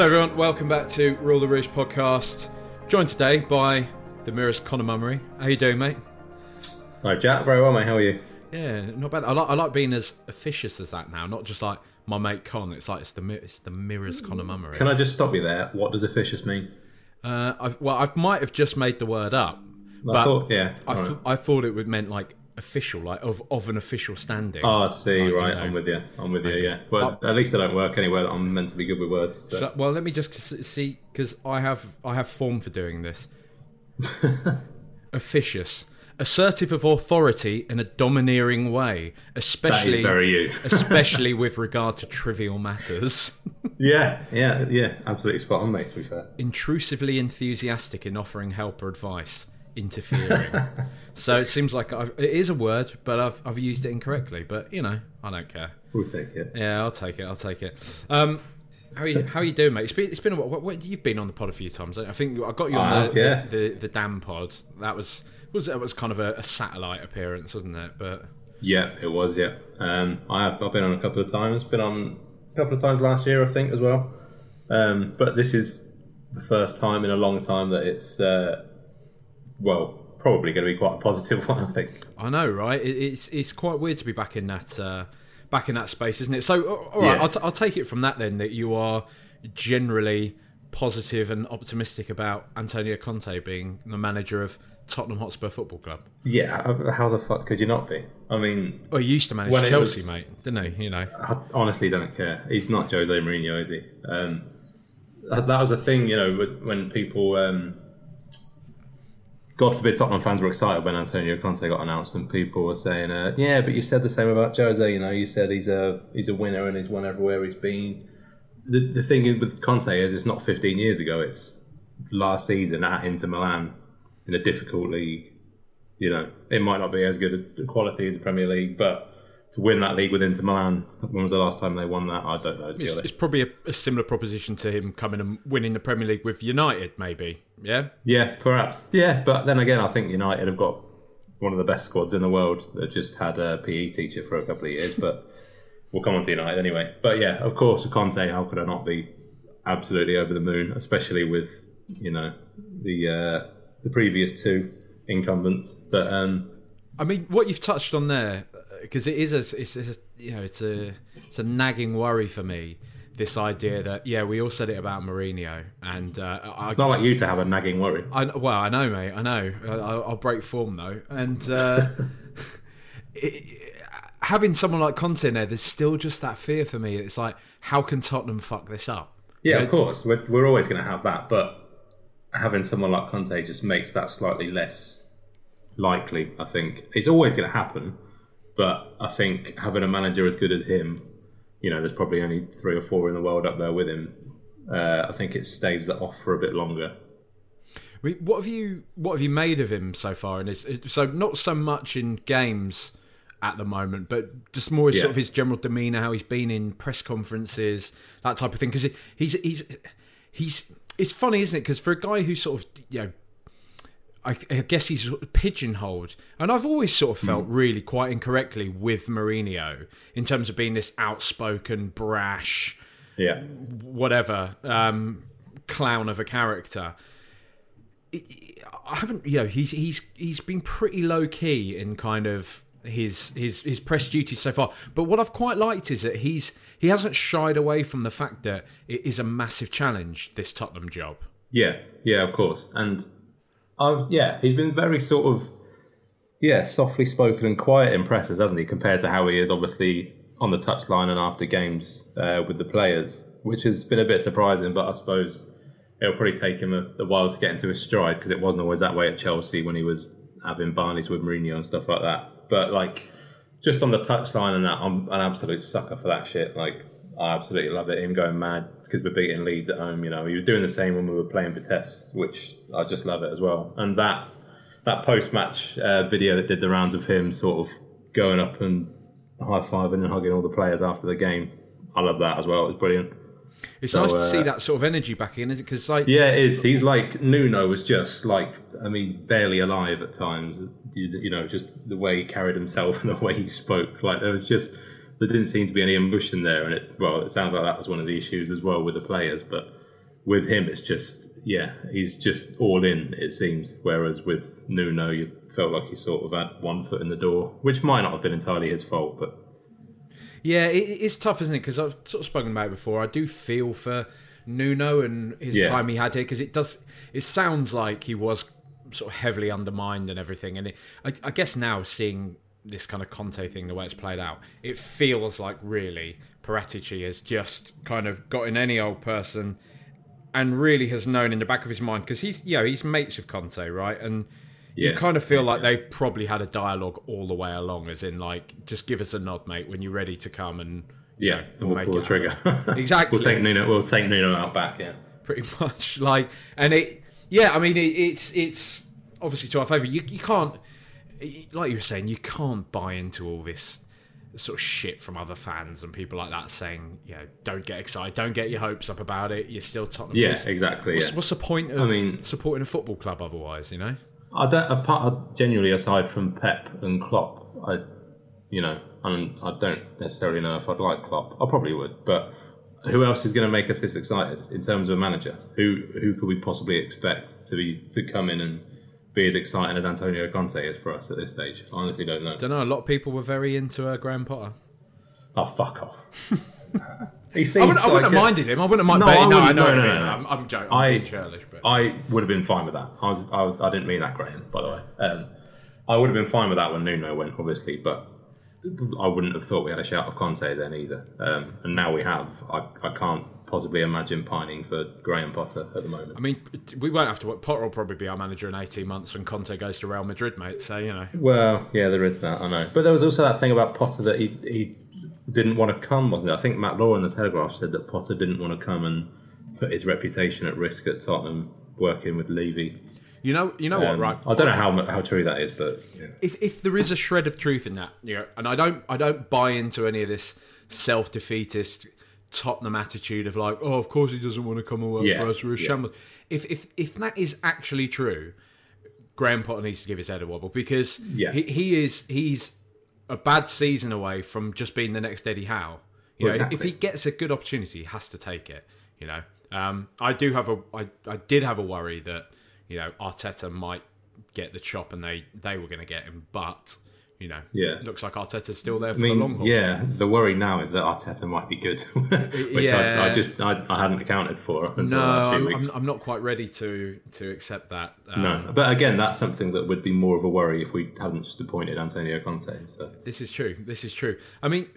Hello, everyone. Welcome back to Rule the Roost podcast. Joined today by the Mirror's Conor Mummery. How you doing, mate? Hi, Jack. Very well, mate. How are you? Yeah, not bad. I like I like being as officious as that now, not just like my mate Con. It's like it's the it's the Mirror's Conor Mummery. Can I just stop you there? What does officious mean? Uh, I've, well, I might have just made the word up, I but thought, yeah. I, th- right. I thought it would meant like official, like of of an official standing. Oh, I see. Like, you right, know. I'm with you. I'm with you. Yeah. Well, at least I don't work anywhere that I'm meant to be good with words. so- So- well, let me just see because I have I have form for doing this. Officious, assertive of authority in a domineering way, especially very you. especially with regard to trivial matters. Yeah, yeah, yeah. Absolutely spot on, mate. To be fair. Intrusively enthusiastic in offering help or advice, interfering. so it seems like I've, it is a word, but I've I've used it incorrectly. But you know, I don't care. We'll take it. Yeah, I'll take it. I'll take it. Um, how are you? How are you doing, mate? It's been it's been a while. What, you've been on the pod a few times. I think I got you on I the, yeah. the, the the damn pod. That was was that was kind of a, a satellite appearance, wasn't it? But Yeah, it was. Yeah. Um, I have. I've been on a couple of times. Been on a couple of times last year, I think, as well. Um, but this is the first time in a long time that it's uh, well, probably going to be quite a positive one. I think. I know, right? It's it's quite weird to be back in that uh, back in that space, isn't it? So, all right, Yeah. I'll, t- I'll take it from that then that you are generally positive and optimistic about Antonio Conte being the manager of Tottenham Hotspur Football Club. Yeah. How the fuck could you not be? I mean, Well, he used to manage Chelsea, was- mate, didn't he? You know, I honestly don't care. He's not Jose Mourinho, is he? Um, that, that was a thing, you know, when- when people, um, God forbid, Tottenham fans were excited when Antonio Conte got announced, and people were saying, uh, "Yeah, but you said the same about Jose. You know, you said he's a he's a winner and he's won everywhere he's been." The the thing with Conte is it's not 15 years ago; it's last season at Inter Milan in a difficult league. You know, it might not be as good a quality as the Premier League, but to win that league with Inter Milan, when was the last time they won that? I don't know. It's, it's probably a, a similar proposition to him coming and winning the Premier League with United, maybe. Yeah, Yeah, perhaps. Yeah, but then again, I think United have got one of the best squads in the world. They've just had a PE teacher for a couple of years, but we'll come on to United anyway. But yeah, of course, Conte, how could I not be absolutely over the moon, especially with you know the uh, the previous two incumbents. But um, I mean, what you've touched on there, because it is a, it's, it's a, you know, it's a, it's a nagging worry for me. This idea that yeah, we all said it about Mourinho, and uh, I, it's not like you to have a nagging worry. I, well, I know, mate. I know. I, I'll I'll break form though, and uh, it, having someone like Conte in there, there's still just that fear for me. It's like, how can Tottenham fuck this up? Yeah, of course, we're, we're always going to have that, but having someone like Conte just makes that slightly less likely. I think it's always going to happen, but I think having a manager as good as him, you know, there's probably only three or four in the world up there with him. Uh, I think it staves that off for a bit longer. What have you what have you made of him so far? And it, so not so much in games at the moment, but just more Yeah. sort of his general demeanour, how he's been in press conferences, that type of thing. Because he's he's he's it's funny, isn't it? Because for a guy who sort of you know. I, I guess he's pigeonholed, and I've always sort of felt really quite incorrectly with Mourinho in terms of being this outspoken, brash, Yeah, whatever um, clown of a character. I haven't, you know, he's he's he's been pretty low key in kind of his his his press duties so far. But what I've quite liked is that he's he hasn't shied away from the fact that it is a massive challenge this Tottenham job. yeah, yeah, of course. And I've yeah, he's been very sort of yeah, softly spoken and quiet in presses, hasn't he? Compared to how he is obviously on the touchline and after games uh, with the players, which has been a bit surprising. But I suppose it'll probably take him a, a while to get into his stride because it wasn't always that way at Chelsea when he was having Barney's with Mourinho and stuff like that. But like just on the touchline and that, I'm an absolute sucker for that shit. Like I absolutely love it. Him going mad because we're beating Leeds at home. You know, he was doing the same when we were playing for Vitesse, which I just love it as well. And that that post match uh, video that did the rounds of him sort of going up and high fiving and hugging all the players after the game. I love that as well. It's brilliant. It's So, nice to uh, see that sort of energy back in, is it? Because like, Yeah, it is. He's like Nuno was just like I mean, barely alive at times. You, you know, just the way he carried himself and the way he spoke. Like there was just there didn't seem to be any emotion there, and it well, it sounds like that was one of the issues as well with the players. But with him, it's just yeah, he's just all in. It seems. Whereas with Nuno, you felt like he sort of had one foot in the door, which might not have been entirely his fault, but Yeah, it, it's tough, isn't it? Because I've sort of spoken about it before. I do feel for Nuno and his Yeah. time he had here because it does. It sounds like he was sort of heavily undermined and everything. And it, I, I guess now seeing this kind of Conte thing, the way it's played out, it feels like really Paratici has just kind of gotten any old person and really has known in the back of his mind because he's you know he's mates with Conte, right? And you kind of feel like they've probably had a dialogue all the way along, as in like just give us a nod, mate, when you're ready to come and yeah, know, we'll, make pull the trigger. Exactly. we'll take Nuno. We'll take Nuno out back. Yeah. pretty much like and it yeah i mean it, it's it's obviously to our favor you, you can't like you were saying you can't buy into all this sort of shit from other fans and people like that saying you know don't get excited don't get your hopes up about it you're still Tottenham Yeah, 'Cause exactly. what's, yeah. what's the point of I mean- supporting a football club otherwise you know I don't. Apart, genuinely, aside from Pep and Klopp, I, you know, and I don't necessarily know if I'd like Klopp. I probably would, but who else is going to make us this excited in terms of a manager? Who who could we possibly expect to be to come in and be as exciting as Antonio Conte is for us at this stage? I honestly don't know. don't know a lot of people were very into uh, Graham Potter Oh, fuck off. he seems I wouldn't, I wouldn't like have a- minded him I wouldn't have minded No, no, I know no, no, no, no. I'm, I'm joking I'm I being churlish but I would have been fine with that. I was, I, was, I didn't mean that, Graham. By the way, um, I would have been fine with that when Nuno went, obviously, but I wouldn't have thought we had a shout of Conte then either. Um, and now we have. I, I can't possibly imagine pining for Graham Potter at the moment. I mean, we won't have to. Potter will probably be our manager in eighteen months when Conte goes to Real Madrid, mate. So you know, Well, yeah, there is that. I know, but there was also that thing about Potter that he he didn't want to come, wasn't it? I think Matt Law in the Telegraph said that Potter didn't want to come and put his reputation at risk at Tottenham working with Levy. you know, you know what, Um, right? I don't know how how true that is, but yeah. if if there is a shred of truth in that, you know, and I don't I don't buy into any of this self defeatist Tottenham attitude of like, oh, of course he doesn't want to come and work Yeah, for us. We're a yeah. shambles. If if if that is actually true, Graham Potter needs to give his head a wobble because Yeah. he, he is he's a bad season away from just being the next Eddie Howe. You know, Well, if he gets a good opportunity, he has to take it. You know, um, I do have a I, I did have a worry that you know Arteta might get the chop and they they were going to get him, but you know, Yeah. it looks like Arteta's still there for I the long mean, haul. yeah, the worry now is that Arteta might be good, which Yeah. I, I just I, I hadn't accounted for up until No, the last few I'm, weeks. I'm, I'm not quite ready to to accept that. Um, no, but again, that's something that would be more of a worry if we hadn't just appointed Antonio Conte. So This is true. This is true. I mean,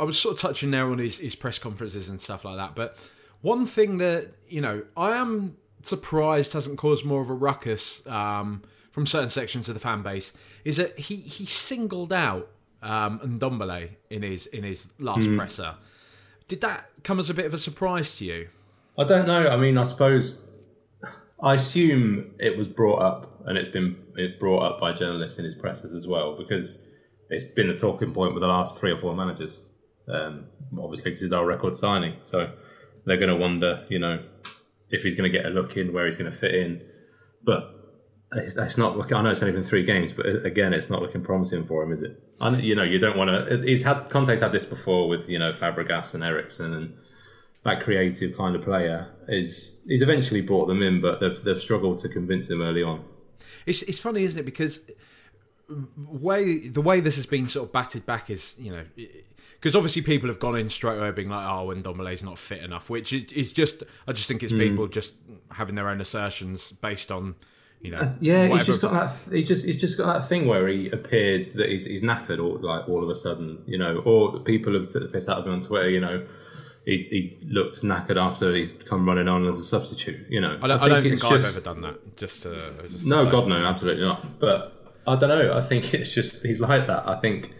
I was sort of touching there on his, his press conferences and stuff like that. But one thing that, you know, I am surprised hasn't caused more of a ruckus um, from certain sections of the fan base is that he, he singled out um, Ndombele in his, in his last presser. Did that come as a bit of a surprise to you? I don't know. I mean, I suppose I assume it was brought up, and it's been it's brought up by journalists in his presses as well, because it's been a talking point with the last three or four managers. Um, obviously, because it's our record signing, so they're going to wonder, you know, if he's going to get a look in, where he's going to fit in. But it's, it's not looking. I know it's only been three games, but again, it's not looking promising for him, is it? And you know, you don't want to. He's had Conte's had this before with you know Fabregas and Eriksen and that creative kind of player is he's eventually brought them in, but they've they've struggled to convince him early on. It's it's funny, isn't it? Because way the way this has been sort of batted back is you know because obviously people have gone in straight away being like, oh, Ndombele's not fit enough, which is, is just I just think it's hmm. people just having their own assertions based on You know, Uh, Yeah, he's just got that. He just he's just got that thing where he appears that he's he's knackered, all like all of a sudden, you know. Or people have took the piss out of him on Twitter, you know. He's, he's looked knackered after he's come running on as a substitute, you know. I don't, I don't think I've just- ever done that. Just to, just No. God, no, absolutely not. But I don't know. I think it's just he's like that. I think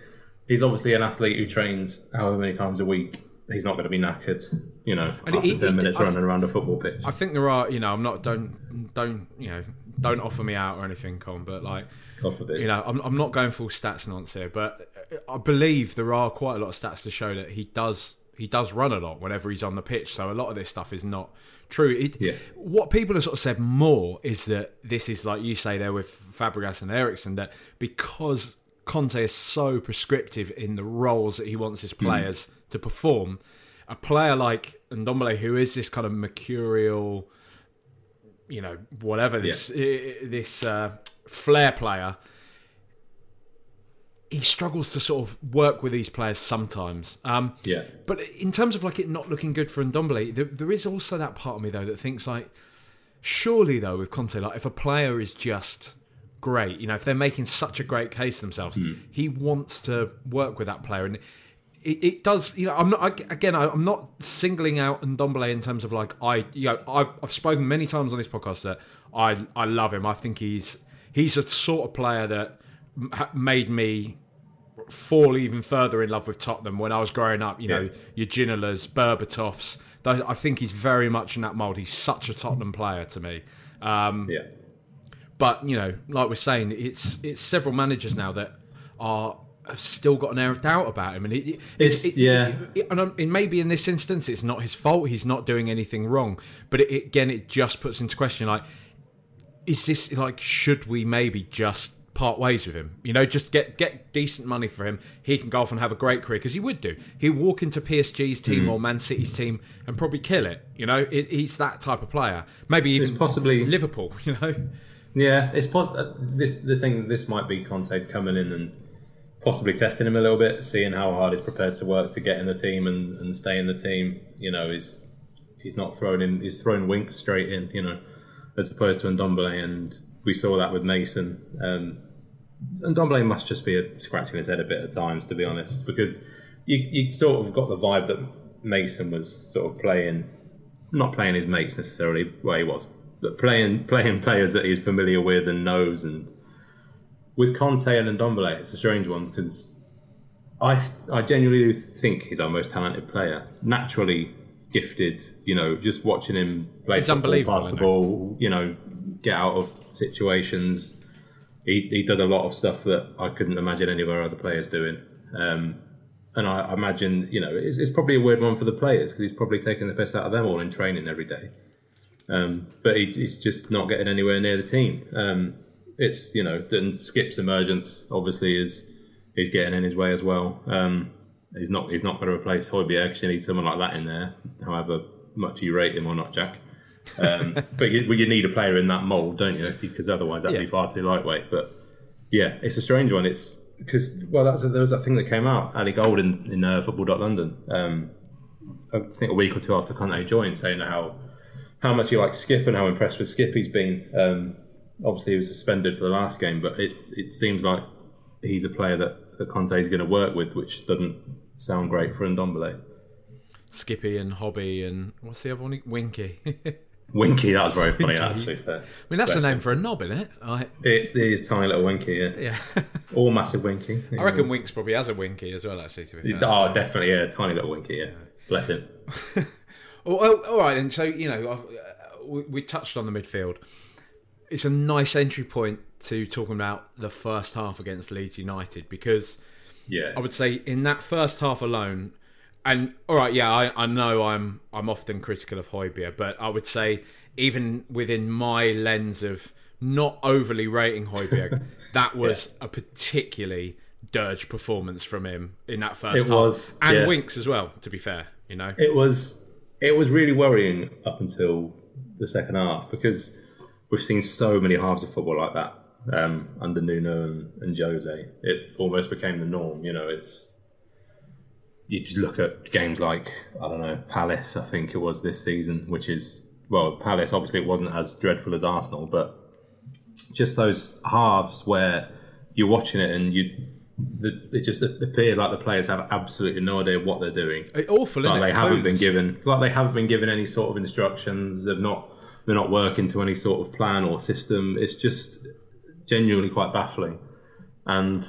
he's obviously an athlete who trains however many times a week. He's not going to be knackered, you know, And after he- ten he- minutes I- running around a football pitch. I think there are, you know, I'm not don't don't you know don't offer me out or anything, Con, but like you know, I'm I'm not going full stats nonce here, but I believe there are quite a lot of stats to show that he does he does run a lot whenever he's on the pitch. So a lot of this stuff is not true. It, Yeah. What people have sort of said more is that this is like you say there with Fabregas and Eriksen that because Conte is so prescriptive in the roles that he wants his hmm. players to perform, a player like Ndombele, who is this kind of mercurial, you know, whatever this i- this uh, flair player, he struggles to sort of work with these players sometimes. Um, Yeah. But in terms of like it not looking good for Ndombele, there, there is also that part of me though that thinks like, surely though with Conte, like if a player is just great, you know, if they're making such a great case themselves, he wants to work with that player and. It, it does, you know. I'm not I, again. I, I'm not singling out Ndombele in terms of like I, you know, I, I've spoken many times on this podcast that I, I love him. I think he's he's a sort of player that made me fall even further in love with Tottenham when I was growing up. You know, Yeah. your Ginolas, Berbatovs. Those, I think he's very much in that mould. He's such a Tottenham player to me. Um, Yeah. but you know, like we're saying, it's it's several managers now that are have still got an air of doubt about him, and it, it, It's- it- yeah. and maybe in this instance, it's not his fault. He's not doing anything wrong, but again, it just puts into question like, is this like should we maybe just part ways with him? You know, just get get decent money for him. He can go off and have a great career because he would do. He'd walk into PSG's Mm. team or Man City's team and probably kill it. You know, it, he's that type of player. Maybe even It's possibly Liverpool. You know. Yeah, it's pos- uh, this the thing. This might be Conte coming in and possibly testing him a little bit, seeing how hard he's prepared to work to get in the team and, and stay in the team. You know, he's he's not thrown in. He's thrown Winks straight in. You know, as opposed to Ndombele, and we saw that with Mason. Um, Ndombele must just be a, scratching his head a bit at times, to be honest, because you you sort of got the vibe that Mason was sort of playing, not playing his mates necessarily. Well, he was, but playing playing players that he's familiar with and knows. And with Conte and Ndombele, it's a strange one because I I genuinely do think he's our most talented player, naturally gifted. You know, just watching him play He's football, unbelievable, pass the ball, you know, get out of situations. He, he does a lot of stuff that I couldn't imagine any of our other players doing. Um, and I imagine, you know, it's, it's probably a weird one for the players because he's probably taking the piss out of them all in training every day. Um, but he, he's just not getting anywhere near the team. Um, it's, you know, then Skipp's emergence obviously is is getting in his way as well. Um, he's not he's not going to replace Højbjerg because you need someone like that in there, however much you rate him or not, Jack. Um, but you, well, you need a player in that mould, don't you? Because otherwise that'd be far too lightweight. But yeah, it's a strange one. It's because well, that's there was that thing that came out, Ali Gold in, in uh, Football.London. Um, I think a week or two after Conte joined, saying how how much he likes Skipp and how impressed with Skip he's been. Um, obviously, he was suspended for the last game, but it, it seems like he's a player that, that Conte is going to work with, which doesn't sound great for Ndombele. Skippy and Hobby and what's the other one? Winky. Winky, that was very funny. That's to be fair. I mean, that's Bless the name him. for a knob, isn't it? I, It is tiny little Winky, yeah. yeah. All massive Winky. I reckon Winks probably has a Winky as well, actually, to be fair. Oh, definitely, yeah. Tiny little Winky, yeah. Bless him. Oh, oh, all right, and so you know, uh, we, we touched on the midfield. It's a nice entry point to talking about the first half against Leeds United because Yeah. I would say in that first half alone, and all right, yeah, I, I know I'm I'm often critical of Højbjerg, but I would say even within my lens of not overly rating Højbjerg, that was a particularly dirge performance from him in that first It half, was, and yeah. Winks as well. To be fair, you know, It was it was really worrying up until the second half because we've seen so many halves of football like that um, under Nuno and, and Jose. It almost became the norm. You know, it's you just look at games like I don't know Palace. I think it was this season, which is well Palace. Obviously, it wasn't as dreadful as Arsenal, but just those halves where you're watching it and you. The, it just appears like the players have absolutely no idea what they're doing. Awful, Like they it? haven't been given, like they haven't been given any sort of instructions. They've not, they're not working to any sort of plan or system. It's just genuinely quite baffling. And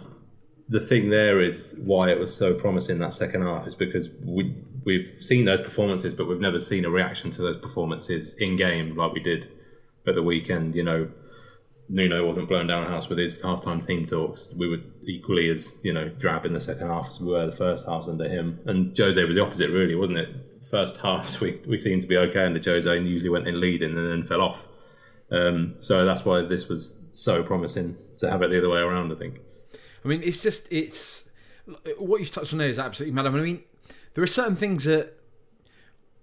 the thing there is why it was so promising that second half is because we we've seen those performances, but we've never seen a reaction to those performances in game like we did at the weekend. You know, Nuno wasn't blown down a house with his halftime team talks. We were equally as you know drab in the second half as we were the first half under him. And Jose was the opposite, really, wasn't it? First halves we we seemed to be okay under Jose and usually went in leading and then fell off. Um, so that's why this was so promising to have it the other way around. I think. I mean, it's just it's what you've touched on there is absolutely mad. I mean, there are certain things that,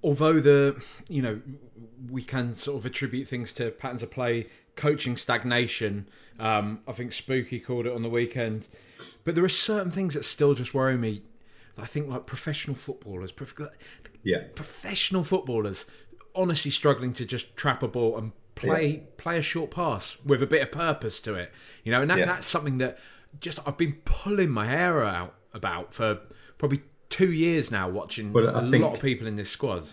although the you know we can sort of attribute things to patterns of play, coaching stagnation. Um, I think Spooky called it on the weekend, but there are certain things that still just worry me. I think like professional footballers, prof- Yeah. professional footballers, honestly struggling to just trap a ball and play play a short pass with a bit of purpose to it. You know, and that, Yeah. that's something that just I've been pulling my hair out about for probably two years now, watching Well, a lot of people in this squad.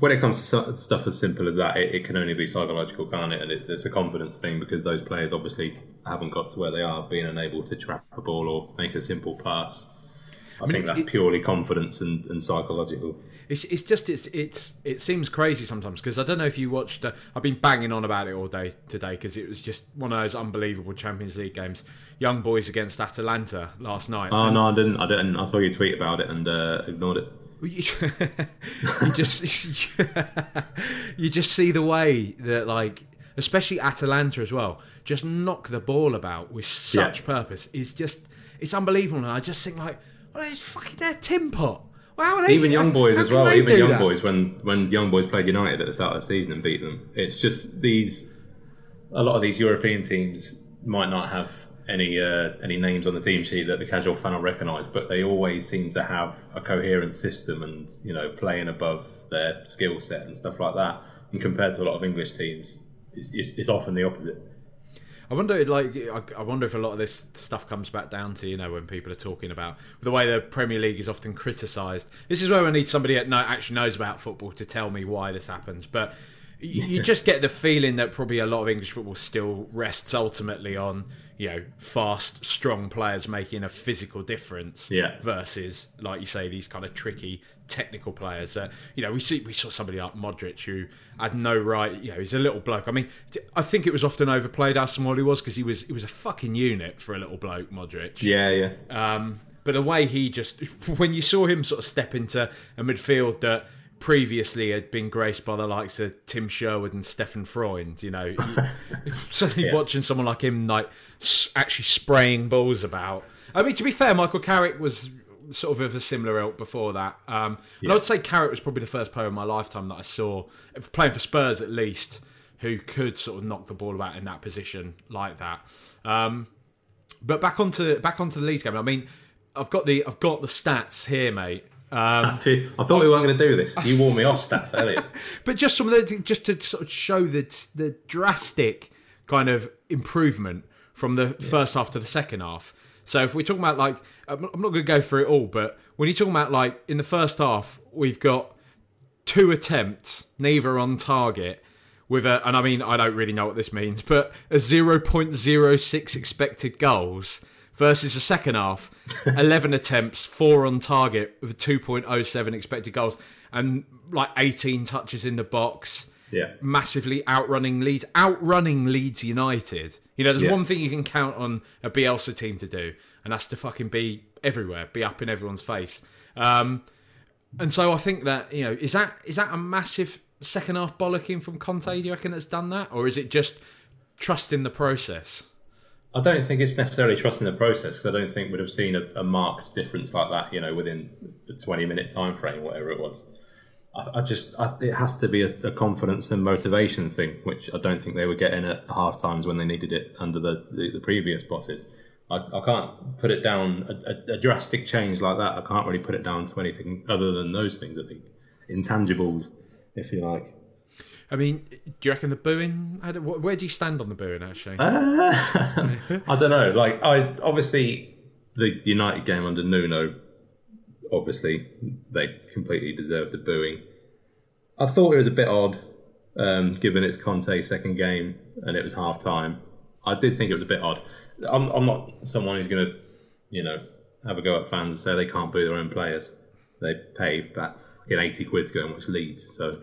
When it comes to stuff as simple as that, it, it can only be psychological, can't it? And it, it's a confidence thing because those players obviously haven't got to where they are, being unable to trap a ball or make a simple pass. I, think that's it- purely confidence and, and psychological. It's it's just it's it's it seems crazy sometimes because I don't know if you watched. Uh, I've been banging on about it all day today because it was just one of those unbelievable Champions League games. Young boys against Atalanta last night. Oh no, I didn't. I didn't. I saw you tweet about it and uh, ignored it. you, you just you just see the way that like especially Atalanta as well just knock the ball about with such Yeah. purpose is just it's unbelievable and I just think like well it's fucking their tin pot well, how are they, Even young boys as well. Even young that? boys when when young boys played United at the start of the season and beat them. It's just these. A lot of these European teams might not have any uh, any names on the team sheet that the casual fan will recognise, but they always seem to have a coherent system and you know playing above their skill set and stuff like that. And compared to a lot of English teams, it's, it's, it's often the opposite. I wonder, like, I- I wonder if a lot of this stuff comes back down to you know when people are talking about the way the Premier League is often criticised. This is where I need somebody that know, actually knows about football to tell me why this happens. But y- you just get the feeling that probably a lot of English football still rests ultimately on you know fast, strong players making a physical difference. Yeah. Versus, like you say, these kind of tricky technical players that you know we see we saw somebody like Modric who had no right you know he's a little bloke I mean I think it was often overplayed how small he was because he was he was a fucking unit for a little bloke Modric Yeah, yeah. um, but the way he just when you saw him sort of step into a midfield that previously had been graced by the likes of Tim Sherwood and Stefan Freund you know suddenly Yeah. watching someone like him like actually spraying balls about I mean to be fair Michael Carrick was sort of of a similar ilk before that um, and I would say Carrick was probably the first player in my lifetime that I saw playing for Spurs at least who could sort of knock the ball about in that position like that um, but back onto back onto the Leeds game. I mean, I've got the I've got the stats here, mate. Um, I, feel- I thought we weren't going to do this. You wore me off, stats earlier. but just some of the just to sort of show the the drastic kind of improvement from the first half to the second half. So if we're talking about like, I'm not going to go through it all, but when you're talking about like in the first half, we've got two attempts, neither on target, with a, and I mean, I don't really know what this means, but a 0.06 expected goals versus the second half, 11 attempts, four on target with a 2.07 expected goals, and like 18 touches in the box. Yeah. Massively outrunning Leeds, outrunning Leeds United. You know, there's Yeah. one thing you can count on a Bielsa team to do, and that's to fucking be everywhere, be up in everyone's face. Um, and so I think that you know is that is that a massive second half bollocking from Conte? Do you reckon that's done that, or is it just trusting the process? I don't think it's necessarily trusting the process because I don't think we'd have seen a, a marked difference like that, you know, within the 20 minute time frame, whatever it was. I, I just, I, it has to be a, a confidence and motivation thing, which I don't think they were getting at half times when they needed it under the, the, the previous bosses. I, I can't put it down, a, a, a drastic change like that, I can't really put it down to anything other than those things, I think. Intangibles, if you like. I mean, do you reckon the booing? I don't- wh- Where do you stand on the booing? Actually, I don't know. Like I obviously the United game under Nuno, obviously they completely deserved the booing. I thought it was a bit odd, um, given it's Conte's second game and it was half time. I did think it was a bit odd. I'm, I'm not someone who's going to, you know, have a go at fans and say they can't boo their own players. They pay that fucking 80 quid to go and watch Leeds, so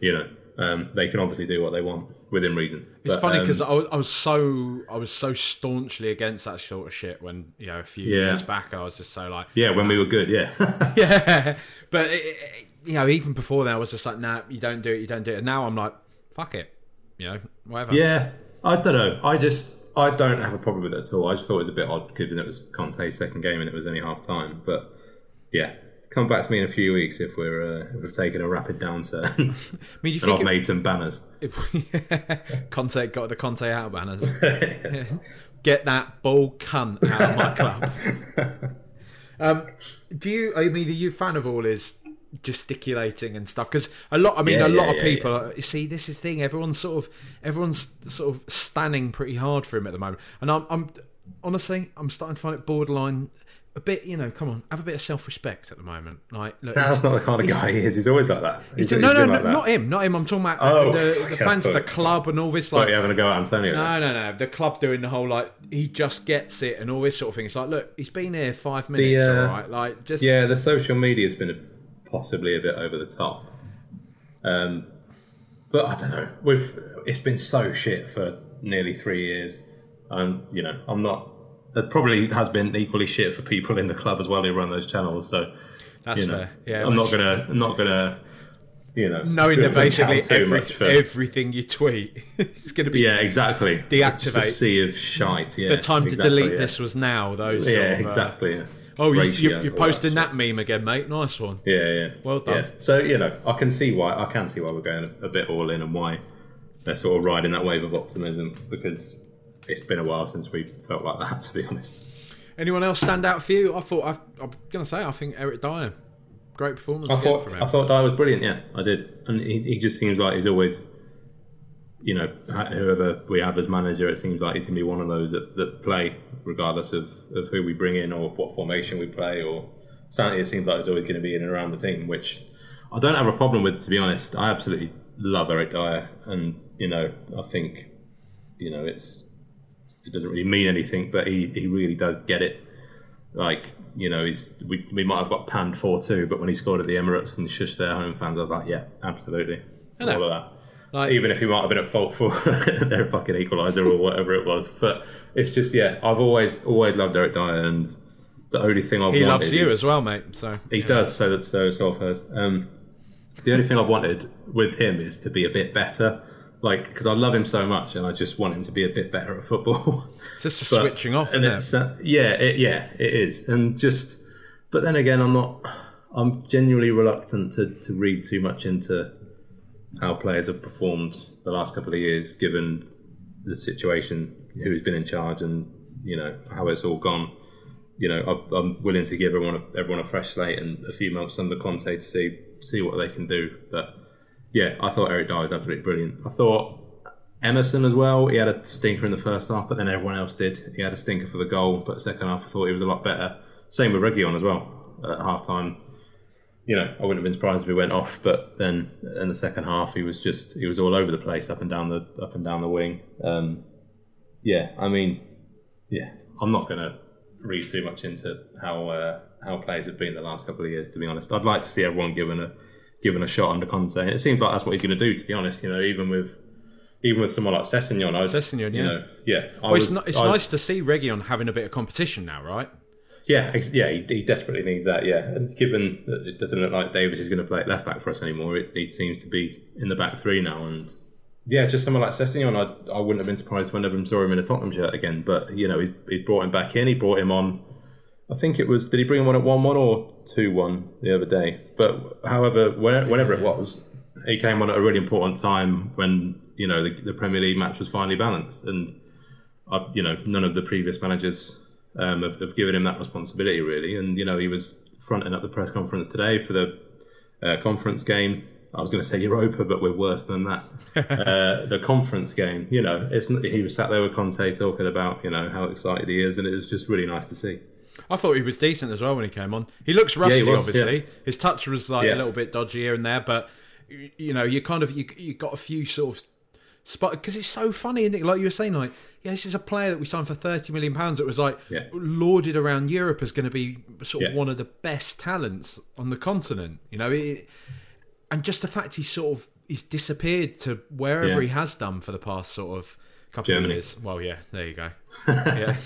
you know. Um, they can obviously do what they want within reason. It's But, funny um, because I, was- I was so I was so staunchly against that sort of shit when you know a few Yeah. years back, and I was just so like, yeah, when we were good, yeah. yeah. But it, it- you know, even before that, I was just like, nah, you don't do it, you don't do it. And now I'm like, fuck it, you know, whatever. Yeah, I don't know. I just I don't have a problem with it at all. I just thought it was a bit odd given it was Conte's second game and it was only half time. But yeah, come back to me in a few weeks if we're uh, if we've taken a rapid downturn I mean, you and I've think made some banners. it, Conte got the Conte out banners? Get that ball cunt out of my club. um, do you? I mean, are you a fan of all his gesticulating and stuff? Because a lot. I mean, Yeah, a lot yeah, of yeah, people. uh, See, this is the thing. Everyone's sort of everyone's sort of standing pretty hard for him at the moment, and I'm, I'm honestly, I'm starting to find it borderline. A bit, you know. Come on, have a bit of self-respect at the moment. Like, look, That's not the kind of guy he is. He's always like that. He's, no, he's no, no, like that. not him, not him. I'm talking about Oh, the, the fans of the club and all this. Like you're having a go at Antonio. no, no, no. The club doing the whole like he just gets it and all this sort of thing. It's like, look, he's been here five minutes, uh, all right. Like, just Yeah, the social media's been a, possibly a bit over the top. Um, but I don't know. We've it's been so shit for nearly three years. Um, you know, I'm not. It probably has been equally shit for people in the club as well who run those channels. So that's you know, fair. Yeah, I'm not gonna, I'm not gonna, you know, knowing that basically every, for- everything you tweet is going to be yeah, exactly. It's a sea of shite. Yeah, the time to delete yeah. this was now. Those, Yeah, of, uh, exactly. yeah. oh, you, you're posting that that meme again, mate. Nice one. Yeah, yeah. Well done. Yeah. So you know, I can see why I can see why we're going a, a bit all in and why they're sort of riding that wave of optimism because it's been a while since we felt like that. To be honest, Anyone else stand out for you? I thought I've, I'm going to say I think Eric Dier, great performance I thought from him. I thought Dier was brilliant. Yeah, I did, and he, he just seems like he's always. You know, whoever we have as manager, it seems like he's going to be one of those that, that play, regardless of, of who we bring in or what formation we play, or certainly it seems like he's always going to be in and around the team, which I don't have a problem with, to be honest. I absolutely love Eric Dier, and you know, I think, you know, it's it doesn't really mean anything, but he, he really does get it. Like, you know, he's we, we might have got panned four two, but when he scored at the Emirates and shushed their home fans, I was like, yeah, absolutely, know. all of that. Like- Even if he might have been at fault for their fucking equaliser or whatever it was, but it's just yeah, I've always always loved Eric Dier, and the only thing I've he loves you is- as well, mate. So he yeah. does. So that so so I've heard. Um, the only thing I've wanted with him is to be a bit better, like because I love him so much, and I just want him to be a bit better at football. It's just But- switching off, and isn't it's uh, yeah, it, yeah, it is, and just. But then again, I'm not. I'm genuinely reluctant to to read too much into how players have performed the last couple of years, given the situation, who's been in charge, and you know how it's all gone. You know, I'm, I'm willing to give everyone a, everyone a fresh slate and a few months under Conte to see see what they can do. But yeah, I thought Eric Dier was absolutely brilliant. I thought Emerson as well. He had a stinker in the first half, but then everyone else did. He had a stinker for the goal, but second half I thought he was a lot better. Same with Reguilon as well. At half time, you know, I wouldn't have been surprised if he went off, but then in the second half he was just he was all over the place, up and down the up and down the wing. Um, yeah, I mean, yeah, I'm not going to read too much into how uh, how players have been the last couple of years. To be honest, I'd like to see everyone given a given a shot under Conte. And it seems like that's what he's going to do. To be honest, you know, even with even with someone like Sessegnon, I, Sessegnon, you yeah. know, yeah, Well, it's, was- ni- it's I- nice to see Reguilon having a bit of competition now, right? Yeah, ex- yeah, he, he desperately needs that. Yeah, and given that it doesn't look like Davies is going to play at left back for us anymore, it, he seems to be in the back three now. And yeah, just someone like Sessegnon, I, I wouldn't have been surprised if I never saw him in a Tottenham shirt again. But you know, he, he brought him back in. He brought him on. I think it was. Did he bring him on at one one or two one the other day? But however, when, whenever it was, he came on at a really important time when you know the, the Premier League match was finally balanced, and I, you know none of the previous managers um, have, have given him that responsibility really. And you know he was fronting up the press conference today for the uh, conference game I was going to say Europa, but we're worse than that. uh, the conference game, you know, it's, he was sat there with Conte talking about, you know, how excited he is, and it was just really nice to see. I thought he was decent as well when he came on. He looks rusty, Yeah, he was, obviously. yeah. His touch was like Yeah. a little bit dodgy here and there, but you know, you kind of you you got a few sort of spot because it's so funny, isn't it? Like you were saying, like yeah, this is a player that we signed for thirty million pounds. It was like lauded around Europe as going to be sort of one of the best talents on the continent. You know, it, and just the fact he's sort of he's disappeared to wherever he has done for the past sort of couple Germany. of years. Well, yeah, there you go. yeah.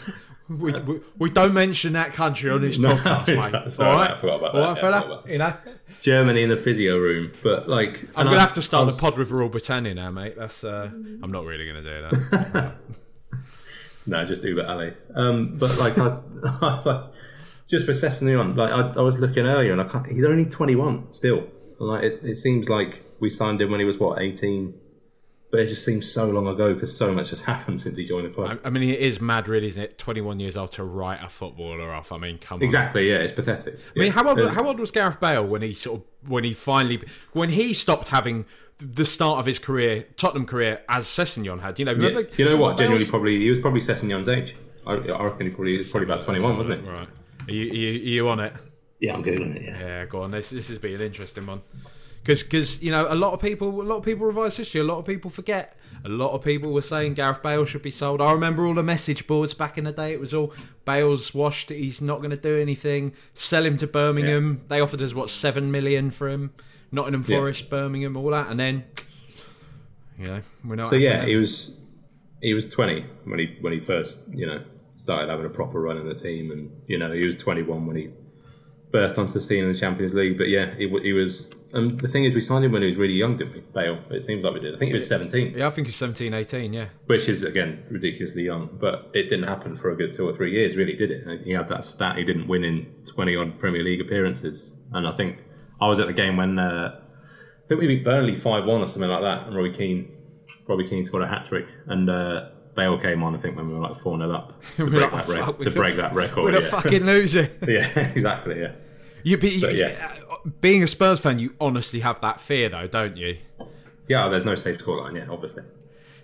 We, we, we don't mention that country on this No, podcast, mate. sorry, All I forgot about All that. right, Yeah, fella. You know, Germany in the physio room, but like I'm gonna I- have to start I the pod with Royal Britannia now, mate. That's uh, I'm not really gonna do that. No, just Uber Ali. Um, but like, I, like, just for Sessegnon on, like I, I was looking earlier, and I can't, he's only 21 still. Like it, it seems like we signed him when he was what 18, but it just seems so long ago because so much has happened since he joined the club. I, I mean, it is mad, really, isn't it? 21 years old to write a footballer off. I mean, come on. exactly, yeah, it's pathetic. I mean, how old, Uh, how old was Gareth Bale when he sort of when he finally when he stopped having the start of his career, Tottenham career, as Sessegnon had? You know, yeah. remember, you know what? Bale's- Genuinely, probably he was probably Sessegnon's age. I, I reckon he probably was probably about 21, wasn't it? Right. Are you, are you, are you on it? Yeah, I'm googling it. Yeah. Yeah, go on. This this has been an interesting one because because you know a lot of people a lot of people revise history. A lot of people forget. A lot of people were saying Gareth Bale should be sold. I remember all the message boards back in the day. It was all Bale's washed. He's not going to do anything. Sell him to Birmingham. They offered us what seven million for him. Nottingham Yeah. Forest, Birmingham, all that, and then you know we're not. So yeah, he was he was 20 when he when he first you know started having a proper run in the team, and you know he was 21 when he burst onto the scene in the Champions League. But yeah, he, he was. And the thing is, we signed him when he was really young, didn't we? Bale. It seems like we did. I think he was 17, yeah, I think he's 17, 18, Yeah, which is again ridiculously young. But it didn't happen for a good two or three years, really, did it? He had that stat. He didn't win in 20 odd Premier League appearances, and I think I was at the game when. Uh, I think we beat Burnley five one or something like that, and Robbie Keane, Robbie Keane scored a hat trick, and uh, Bale came on. I think when we were like four 0 up to break like, that, re- "Fuck, to break that record. we're yeah. fucking loser. yeah, exactly. Yeah, You be, But, yeah. being a Spurs fan, you honestly have that fear, though, don't you? yeah. There's no safe score line yet, obviously.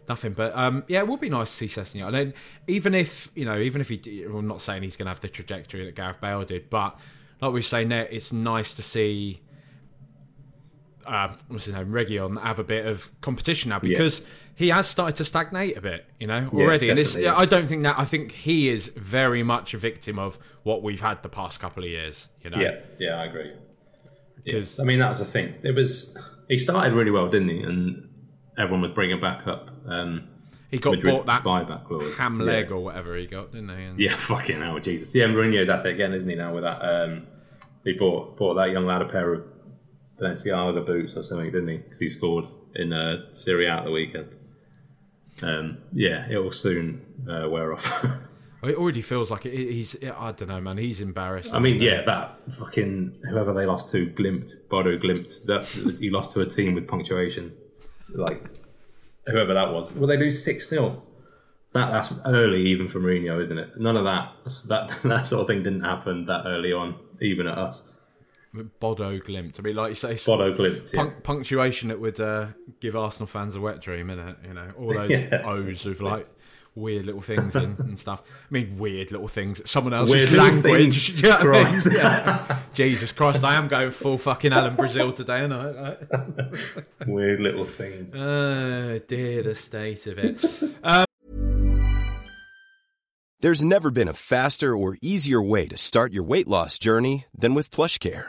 Nothing, but um, yeah, it would be nice to see Sessegnon. And then even if you know, even if he, I'm not saying he's going to have the trajectory that Gareth Bale did, but like we saying there, it's nice to see. Uh, what's his name, Reguilon, have a bit of competition now because he has started to stagnate a bit, you know, Yeah, already. and yeah. I don't think that. I think he is very much a victim of what we've had the past couple of years, you know. Yeah, yeah, I agree. because I mean, that was the thing. It was he started really well, didn't he? And everyone was bringing back up um, he got Madrid's bought that buyback clause. ham Yeah. leg or whatever he got, didn't he? And Yeah, fucking hell, Jesus. Yeah, Mourinho's at it again, isn't he? Now with that, um, he bought bought that young lad a pair of Balenciaga boots or something, didn't he? Because he scored in uh, Serie A at the weekend. Um, yeah, it will soon uh, wear off. It already feels like it, he's. I don't know, man. He's embarrassed. I mean, yeah, that fucking whoever they lost to, Glimt, Bodo Glimt, that he lost to a team with punctuation, like whoever that was. Well, they lose six 0 That that's early even for Mourinho, isn't it? None of that that that sort of thing didn't happen that early on, even at us. Bodo Glimt. I mean, like you say, it's Bodo Glimt, yeah. punctuation that would uh, give Arsenal fans a wet dream, innit? You know, all those Yeah. O's with like weird little things in and stuff. I mean, weird little things. Someone else's Weird language. things. You know what I mean? Yeah. Jesus Christ, I am going full fucking Alan Brazil today, aren't I? Like, Weird little things. Oh dear, the state of it. There's never been a faster or easier way to start your weight loss journey than with PlushCare.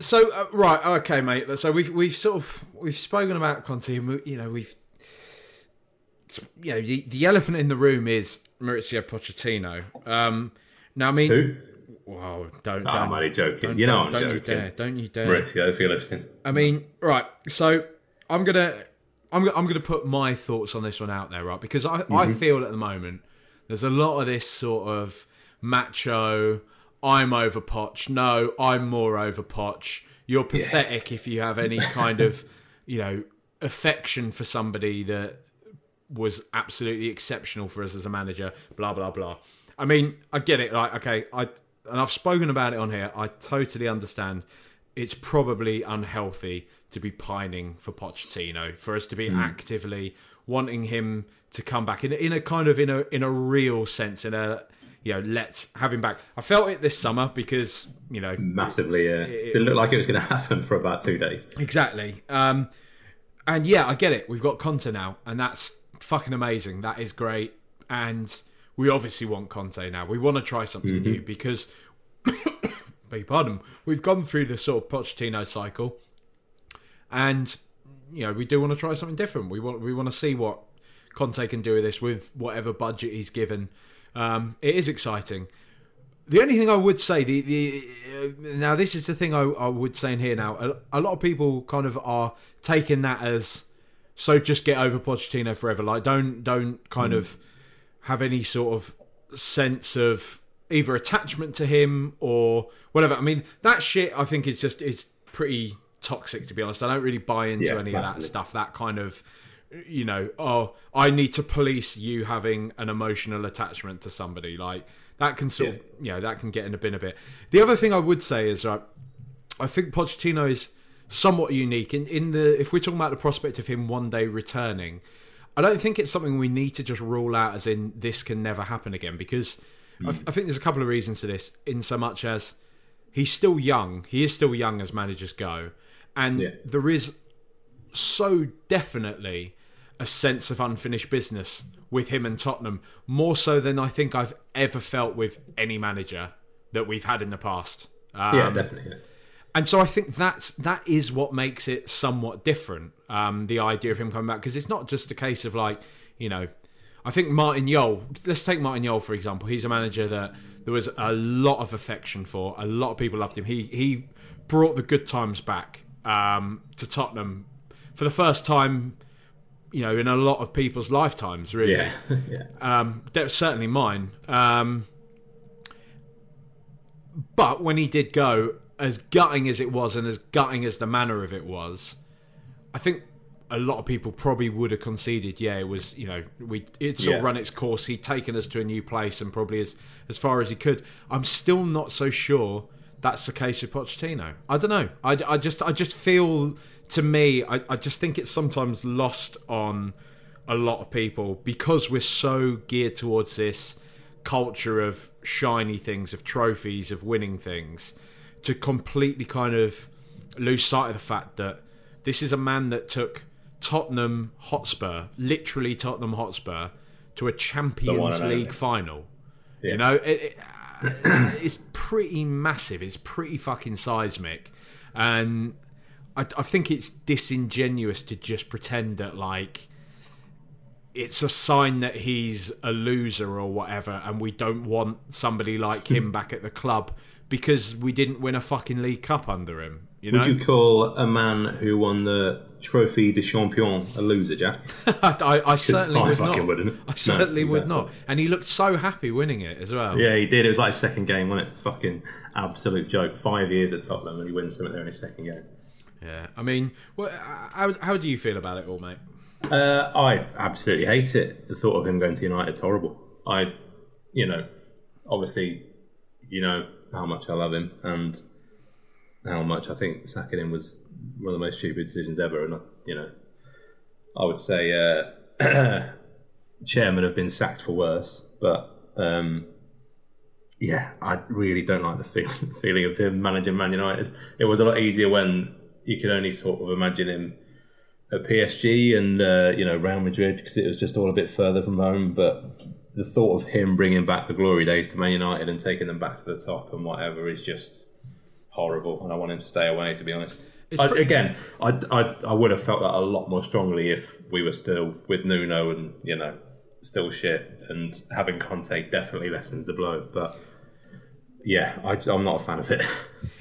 So uh, right, okay, mate. So we've we've sort of we've spoken about Conte. And we, you know, we've you know the, the elephant in the room is Maurizio Pochettino. Um, now, I mean, Who? Wow, don't. Oh, don't I'm only joking. Don't, You know don't, I'm don't you dare! Don't you dare! Maurizio, if you're listening. I mean, right. So I'm gonna, I'm, I'm gonna put my thoughts on this one out there, right? Because I, I feel at the moment there's a lot of this sort of macho. I'm over Poch. No, I'm more over Poch. You're pathetic if you have any kind of, you know, affection for somebody that was absolutely exceptional for us as a manager. Blah blah blah. I mean, I get it. Like, okay, I and I've spoken about it on here. I totally understand. It's probably unhealthy to be pining for Pochettino, for us to be hmm. actively wanting him to come back in in a kind of in a in a real sense, in a you know, let's have him back. I felt it this summer because you know Massively, uh, it looked like it was going to happen for about two days. Exactly. Um, and yeah, I get it. We've got Conte now, and that's fucking amazing. That is great. And we obviously want Conte now. We want to try something new because, beg pardon, we've gone through the sort of Pochettino cycle, and you know we do want to try something different. We want we want to see what Conte can do with this with whatever budget he's given. Um, it is exciting. The only thing I would say, the the uh, now this is the thing I, I would say in here now. A, a lot of people kind of are taking that as so just get over Pochettino forever. Like don't don't kind of have any sort of sense of either attachment to him or whatever. I mean that shit I think is just is pretty toxic to be honest. I don't really buy into Yeah, any of that stuff. That kind of you know, oh, I need to police you having an emotional attachment to somebody. Like that can sort of, you know, that can get in the bin a bit. The other thing I would say is, uh, I think Pochettino is somewhat unique in in the if we're talking about the prospect of him one day returning. I don't think it's something we need to just rule out as in this can never happen again because I, I think there's a couple of reasons to this. In so much as he's still young, he is still young as managers go, and Yeah. there is so definitely a sense of unfinished business with him and Tottenham, more so than I think I've ever felt with any manager that we've had in the past. Um, Yeah, definitely. and so I think that's that is what makes it somewhat different. Um, the idea of him coming back because it's not just a case of like you know. I think Martin Jol. Let's take Martin Jol for example. He's a manager that there was a lot of affection for. A lot of people loved him. He he brought the good times back um, to Tottenham for the first time. You know, in a lot of people's lifetimes, really. Yeah, yeah. Um, that was certainly mine. Um, but when he did go, as gutting as it was, and as gutting as the manner of it was, I think a lot of people probably would have conceded. Yeah, it was. You know, we it sort of run its course. He'd taken us to a new place, and probably as as far as he could. I'm still not so sure that's the case with Pochettino. I don't know. I, I just I just feel to me, I, I just think it's sometimes lost on a lot of people because we're so geared towards this culture of shiny things, of trophies, of winning things, to completely kind of lose sight of the fact that this is a man that took Tottenham Hotspur, literally Tottenham Hotspur, to a Champions. League final. Yeah. You know, it, it, it's pretty massive. It's pretty fucking seismic, and I, I think it's disingenuous to just pretend that like it's a sign that he's a loser or whatever, and we don't want somebody like him back at the club because we didn't win a fucking League Cup under him. You know, Would you call a man who won the Trophy de Champion a loser, Jack? I, I certainly I would fucking not. wouldn't. I certainly No, would exactly. not. And he looked so happy winning it as well. Yeah, he did. It was like his second game, wasn't it? Fucking absolute joke. Five years at Tottenham and he wins something there in his second game. Yeah. I mean, well, how how do you feel about it all, mate? Uh, I absolutely hate it. The thought of him going to United's horrible. I, you know, obviously, you know how much I love him and how much I think sacking him was one of the most stupid decisions ever. And you know, I would say uh, chairman have been sacked for worse, but um, yeah, I really don't like the feeling of him managing Man United. It was a lot easier when you could only sort of imagine him at PSG and uh, you know Real Madrid because it was just all a bit further from home. But the thought of him bringing back the glory days to Man United and taking them back to the top and whatever is just horrible. And I want him to stay away. To be honest, I, again, I, I I would have felt that a lot more strongly if we were still with Nuno and you know still shit and having Conte definitely lessens the blow. But yeah, I, I'm not a fan of it.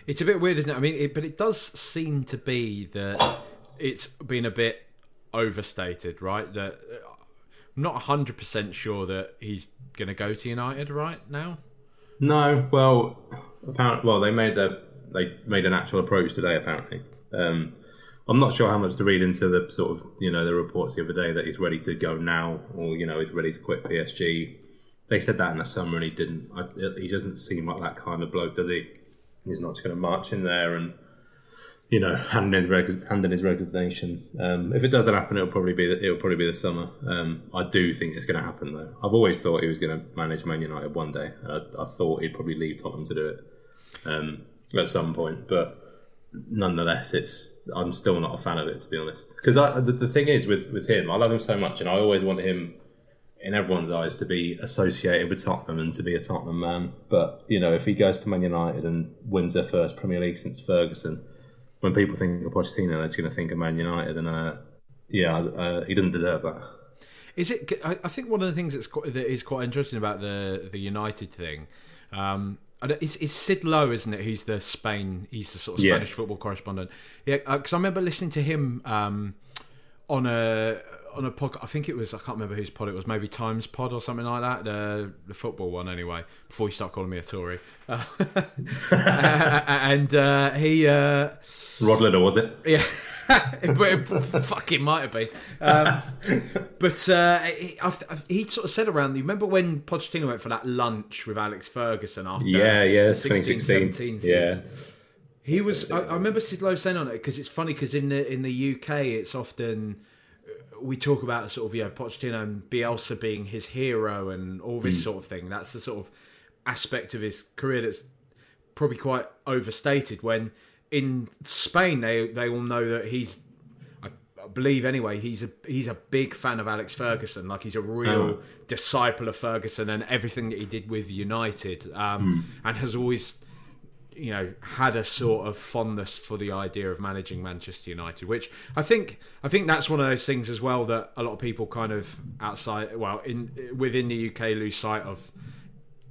It's a bit weird, isn't it? I mean, it, but it does seem to be that it's been a bit overstated, right? That uh, I'm not 100% sure that he's going to go to United right now. No, well, apparently, well, they made a they made an actual approach today. Apparently, um, I'm not sure how much to read into the sort of you know the reports the other day that he's ready to go now, or you know he's ready to quit PSG. They said that in the summer, and he didn't. I, he doesn't seem like that kind of bloke, does he? He's not just going to march in there and you know hand in his, hand in his resignation. Um, if it doesn't happen, it'll probably be it'll probably be the summer. Um, I do think it's going to happen though. I've always thought he was going to manage Man United one day. I, I thought he'd probably leave Tottenham to do it um, at some point, but nonetheless, it's I'm still not a fan of it to be honest. Because the, the thing is with with him, I love him so much, and I always want him in everyone's eyes to be associated with Tottenham and to be a Tottenham man. But you know, if he goes to Man United and wins their first Premier League since Ferguson, when people think of Pochettino, they're just going to think of Man United, and uh, yeah, uh, he doesn't deserve that. Is it? I think one of the things that's quite, that is quite interesting about the the United thing. Um, it's, it's Sid Lowe, isn't it? He's the Spain. He's the sort of Yeah. Spanish football correspondent. Yeah, because I remember listening to him um, on a on a podcast. I think it was. I can't remember whose pod it was. Maybe Times Pod or something like that. The the football one, anyway. Before you start calling me a Tory. Uh, and uh, he. Uh, Rod Liddle, was it? yeah, it fucking might have been. Um, but uh, he, I've, I've- he sort of said around. You remember when Pochettino went for that lunch with Alex Ferguson after Yeah, yeah, the 16, 2016. 17 Yeah. He was. I, I remember Sid Lowe saying on it because it's funny because in the in the UK it's often we talk about sort of you know Pochettino and Bielsa being his hero and all this Hmm. sort of thing. That's the sort of aspect of his career that's probably quite overstated. When in Spain they they all know that he's I believe anyway he's a he's a big fan of Alex Ferguson. Like he's a real Oh. disciple of Ferguson and everything that he did with United, um, and has always you know had a sort of fondness for the idea of managing Manchester United, which I think I think that's one of those things as well that a lot of people kind of outside well in within the UK lose sight of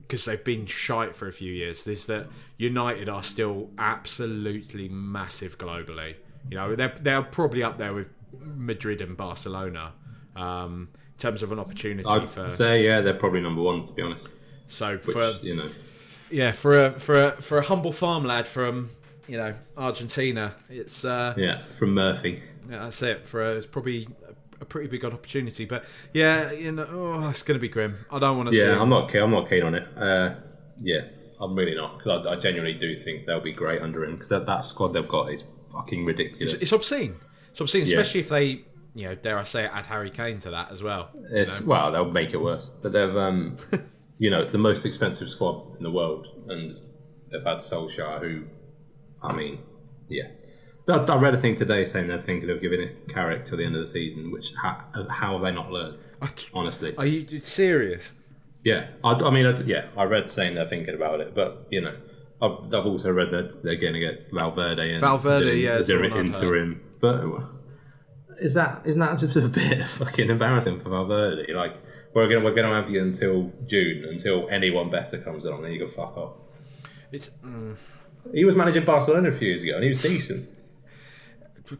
because they've been shite for a few years. Is that United are still absolutely massive globally. You know they're they're probably up there with Madrid and Barcelona um, in terms of an opportunity I'd for say yeah, they're probably number one to be honest. so Which for you know, yeah, for a for a for a humble farm lad from you know Argentina, it's uh, yeah, from Murphy. yeah, that's it. For a, it's probably a, a pretty big opportunity, but yeah, you know, oh, it's going to be grim. I don't want to. Yeah. I'm not. keen- I'm not keen on it. Uh, yeah, I'm really not because I, I genuinely do think they'll be great under him because that, that squad they've got is fucking ridiculous. It's, it's obscene. It's obscene, Yeah. especially if they, you know, dare I say, it, add Harry Kane to that as well. It's, well, they'll make it worse. But they've, um, you know, the most expensive squad in the world, and they've had Solskjaer, who, I mean, yeah. I, I read a thing today saying they're thinking of giving it Carrick till the end of the season, which how, how have they not learned? Honestly, Are you serious? yeah. I, I mean, I, yeah. I read saying they're thinking about it, but you know, I've, I've also read that they're going to get Valverde. And Valverde, in- yeah, as that's their the interim. But is that isn't that just a bit fucking embarrassing for Valverde? Like we're gonna we're gonna have you until June until anyone better comes along, then you can fuck off. It's mm, He was managing Barcelona a few years ago, and he was decent.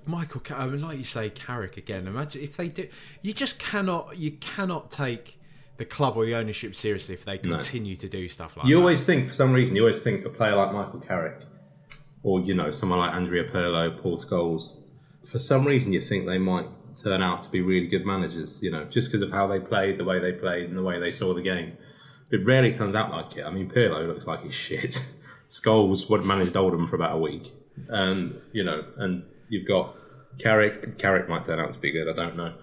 Michael. I mean, like you say, Carrick again. Imagine if they do. You just cannot. You cannot take the club or the ownership seriously if they continue to do stuff like that. You that. always think, for some reason, you always think a player like Michael Carrick, or you know, someone like Andrea Pirlo, Paul Scholes. For some reason, you think they might turn out to be really good managers. You know, just because of how they played, the way they played, and the way they saw the game. It rarely turns out like it. I mean, Pirlo looks like he's shit. Scholes would managed Oldham for about a week, and you know, and you've got Carrick. Carrick might turn out to be good. I don't know,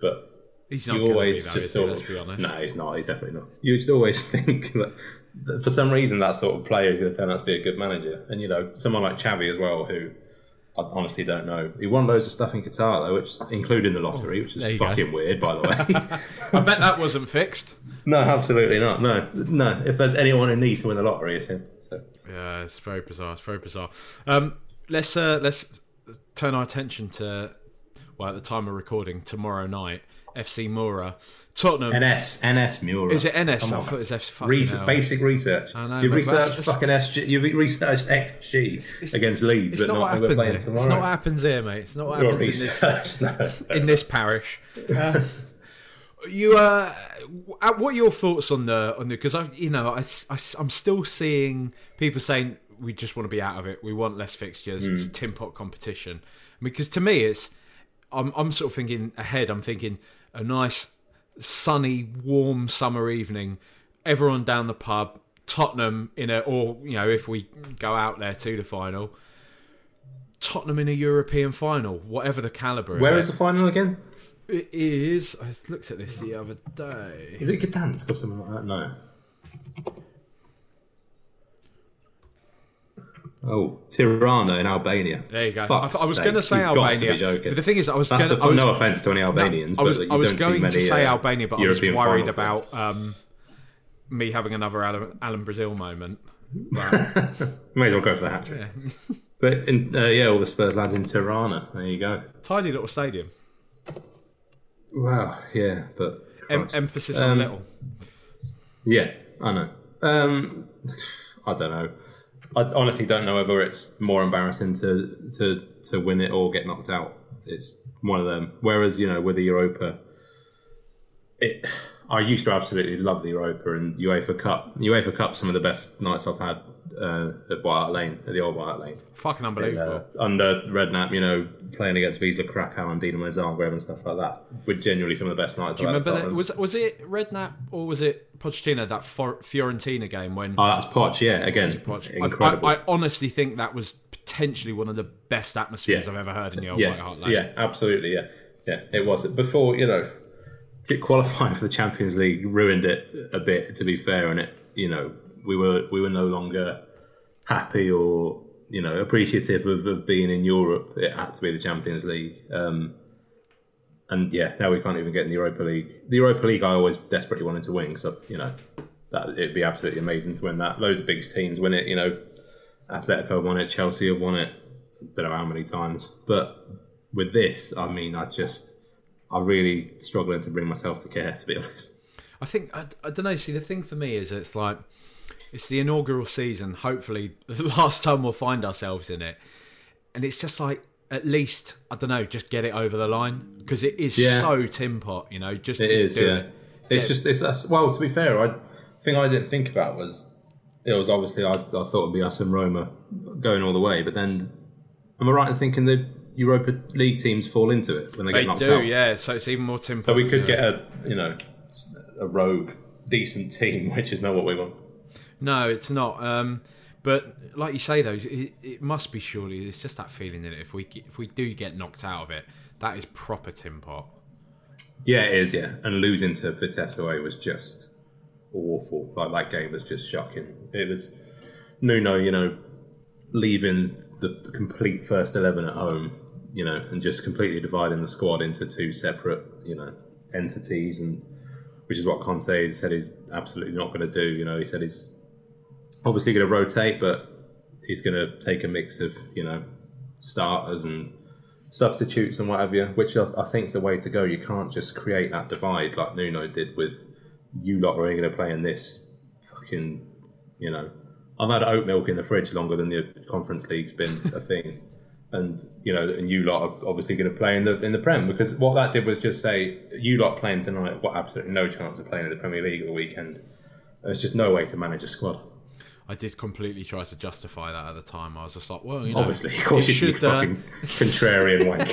but He's not you always just sort Let's of be honest. no, he's not. He's definitely not. You just always think that, that for some reason that sort of player is going to turn out to be a good manager, and you know someone like Xavi as well, who I honestly don't know. He won loads of stuff in Qatar though, which including the lottery, which is you go. fucking weird, by the way. I bet that wasn't fixed. no, absolutely not. No, no. If there's anyone who needs to win the lottery, it's him. So. Yeah, it's very bizarre. It's very bizarre. Um, let's uh, let's turn our attention to well, at the time of recording, tomorrow night, FC Mura, Tottenham. NS, NS Mura. Is it NS? I thought it was. F. fucking Research, basic research. I know, you've mate, researched fucking SG. You've researched XG against Leeds, It's but not, not, what we're happens playing here. tomorrow. It's not what happens here, mate. It's not what happens in this, no. in this parish. Uh, you uh, what are your thoughts on the on the? Because I, you know, I, I, I'm still seeing people saying we just want to be out of it. We want less fixtures. It's tin pot competition. Because to me, it's I'm I'm sort of thinking ahead. I'm thinking a nice sunny, warm summer evening. Everyone down the pub. Tottenham in a, or you know, if we go out there to the final, Tottenham in a European final, whatever the caliber. Where is the final again? It is. I looked at this the other day. Is it Gdansk or something like that? No. Oh, Tirana in Albania. There you go. I, th- I was going to say you've Albania, but the thing is, I was going to. no offense to any Albanians, I was, I was going to say uh, Albania, but European I was worried about um, me having another Alan, Alan Brazil moment. May as well go for the hat trick. But in, uh, yeah, all the Spurs lads in Tirana. There you go. Tidy little stadium. Wow. Yeah, but Em- emphasis on Um, little. Yeah, I know. Um, I don't know. I honestly don't know whether it's more embarrassing to to to win it or get knocked out. It's one of them. Whereas you know with the Europa, it I used to absolutely love the Europa and UEFA Cup. UEFA Cup, some of the best nights I've had uh, at White Hart Lane, at the old White Hart Lane. Fucking unbelievable. Uh, under Redknapp, you know, playing against Wisla Krakow and Dinamo Zagreb and stuff like that, were genuinely some of the best nights. Do you remember that? Was was it Redknapp or was it Pochettino that For- Fiorentina game when? Oh, that's Poch, yeah. Again, Poch- I- incredible. I, I honestly think that was potentially one of the best atmospheres Yeah. I've ever heard in the old White Hart Lane. yeah, absolutely, yeah, yeah. It was before you know, get qualifying for the Champions League ruined it a bit. To be fair, and it you know we were we were no longer happy or you know appreciative of, of being in Europe. It had to be the Champions League. Um, and yeah, now we can't even get in the Europa League. The Europa League, I always desperately wanted to win because you know that it'd be absolutely amazing to win that. Loads of big teams win it. You know, Atletico won it, Chelsea have won it. Don't know how many times, but with this, I mean, I just, I'm really struggling to bring myself to care. To be honest, I think I, I don't know. See, the thing for me is it's like it's the inaugural season. Hopefully, the last time we'll find ourselves in it, and it's just like at least I don't know, just get it over the line because it is Yeah. so tin pot. You know, just it just is. do Yeah, it. it's just it's that's, well. To be fair, I thing I didn't think about was it was obviously I, I thought it'd be us and Roma going all the way, but then am I right in thinking the Europa League teams fall into it when they, They get knocked do, out? yeah. So it's even more tin. So we could yeah. get a you know a rogue decent team, which is not what we want. No, it's not. Um, but like you say, though, it, it must be surely. It's just that feeling that if we if we do get knocked out of it, that is proper tin pot. Yeah, it is. Yeah, and losing to Vitesse away was just awful. Like that game was just shocking. It was Nuno, you know, leaving the complete first eleven at home, you know, and just completely dividing the squad into two separate, you know, entities, and which is what Conte said he's absolutely not going to do. You know, he said he's obviously going to rotate, but he's going to take a mix of, you know, starters and substitutes and whatever, which I, I think is the way to go. You can't just create that divide like Nuno did with you lot are only going to play in this fucking, you know. I've had oat milk in the fridge longer than the Conference League's been a thing, and you know, and you lot are obviously going to play in the in the Prem because what that did was just say you lot playing tonight. What absolutely no chance of playing in the Premier League at the weekend. There's just no way to manage a squad. I did completely try to justify that at the time. I was just like, well, you know, Obviously, of course, you should, uh, fucking contrarian wank.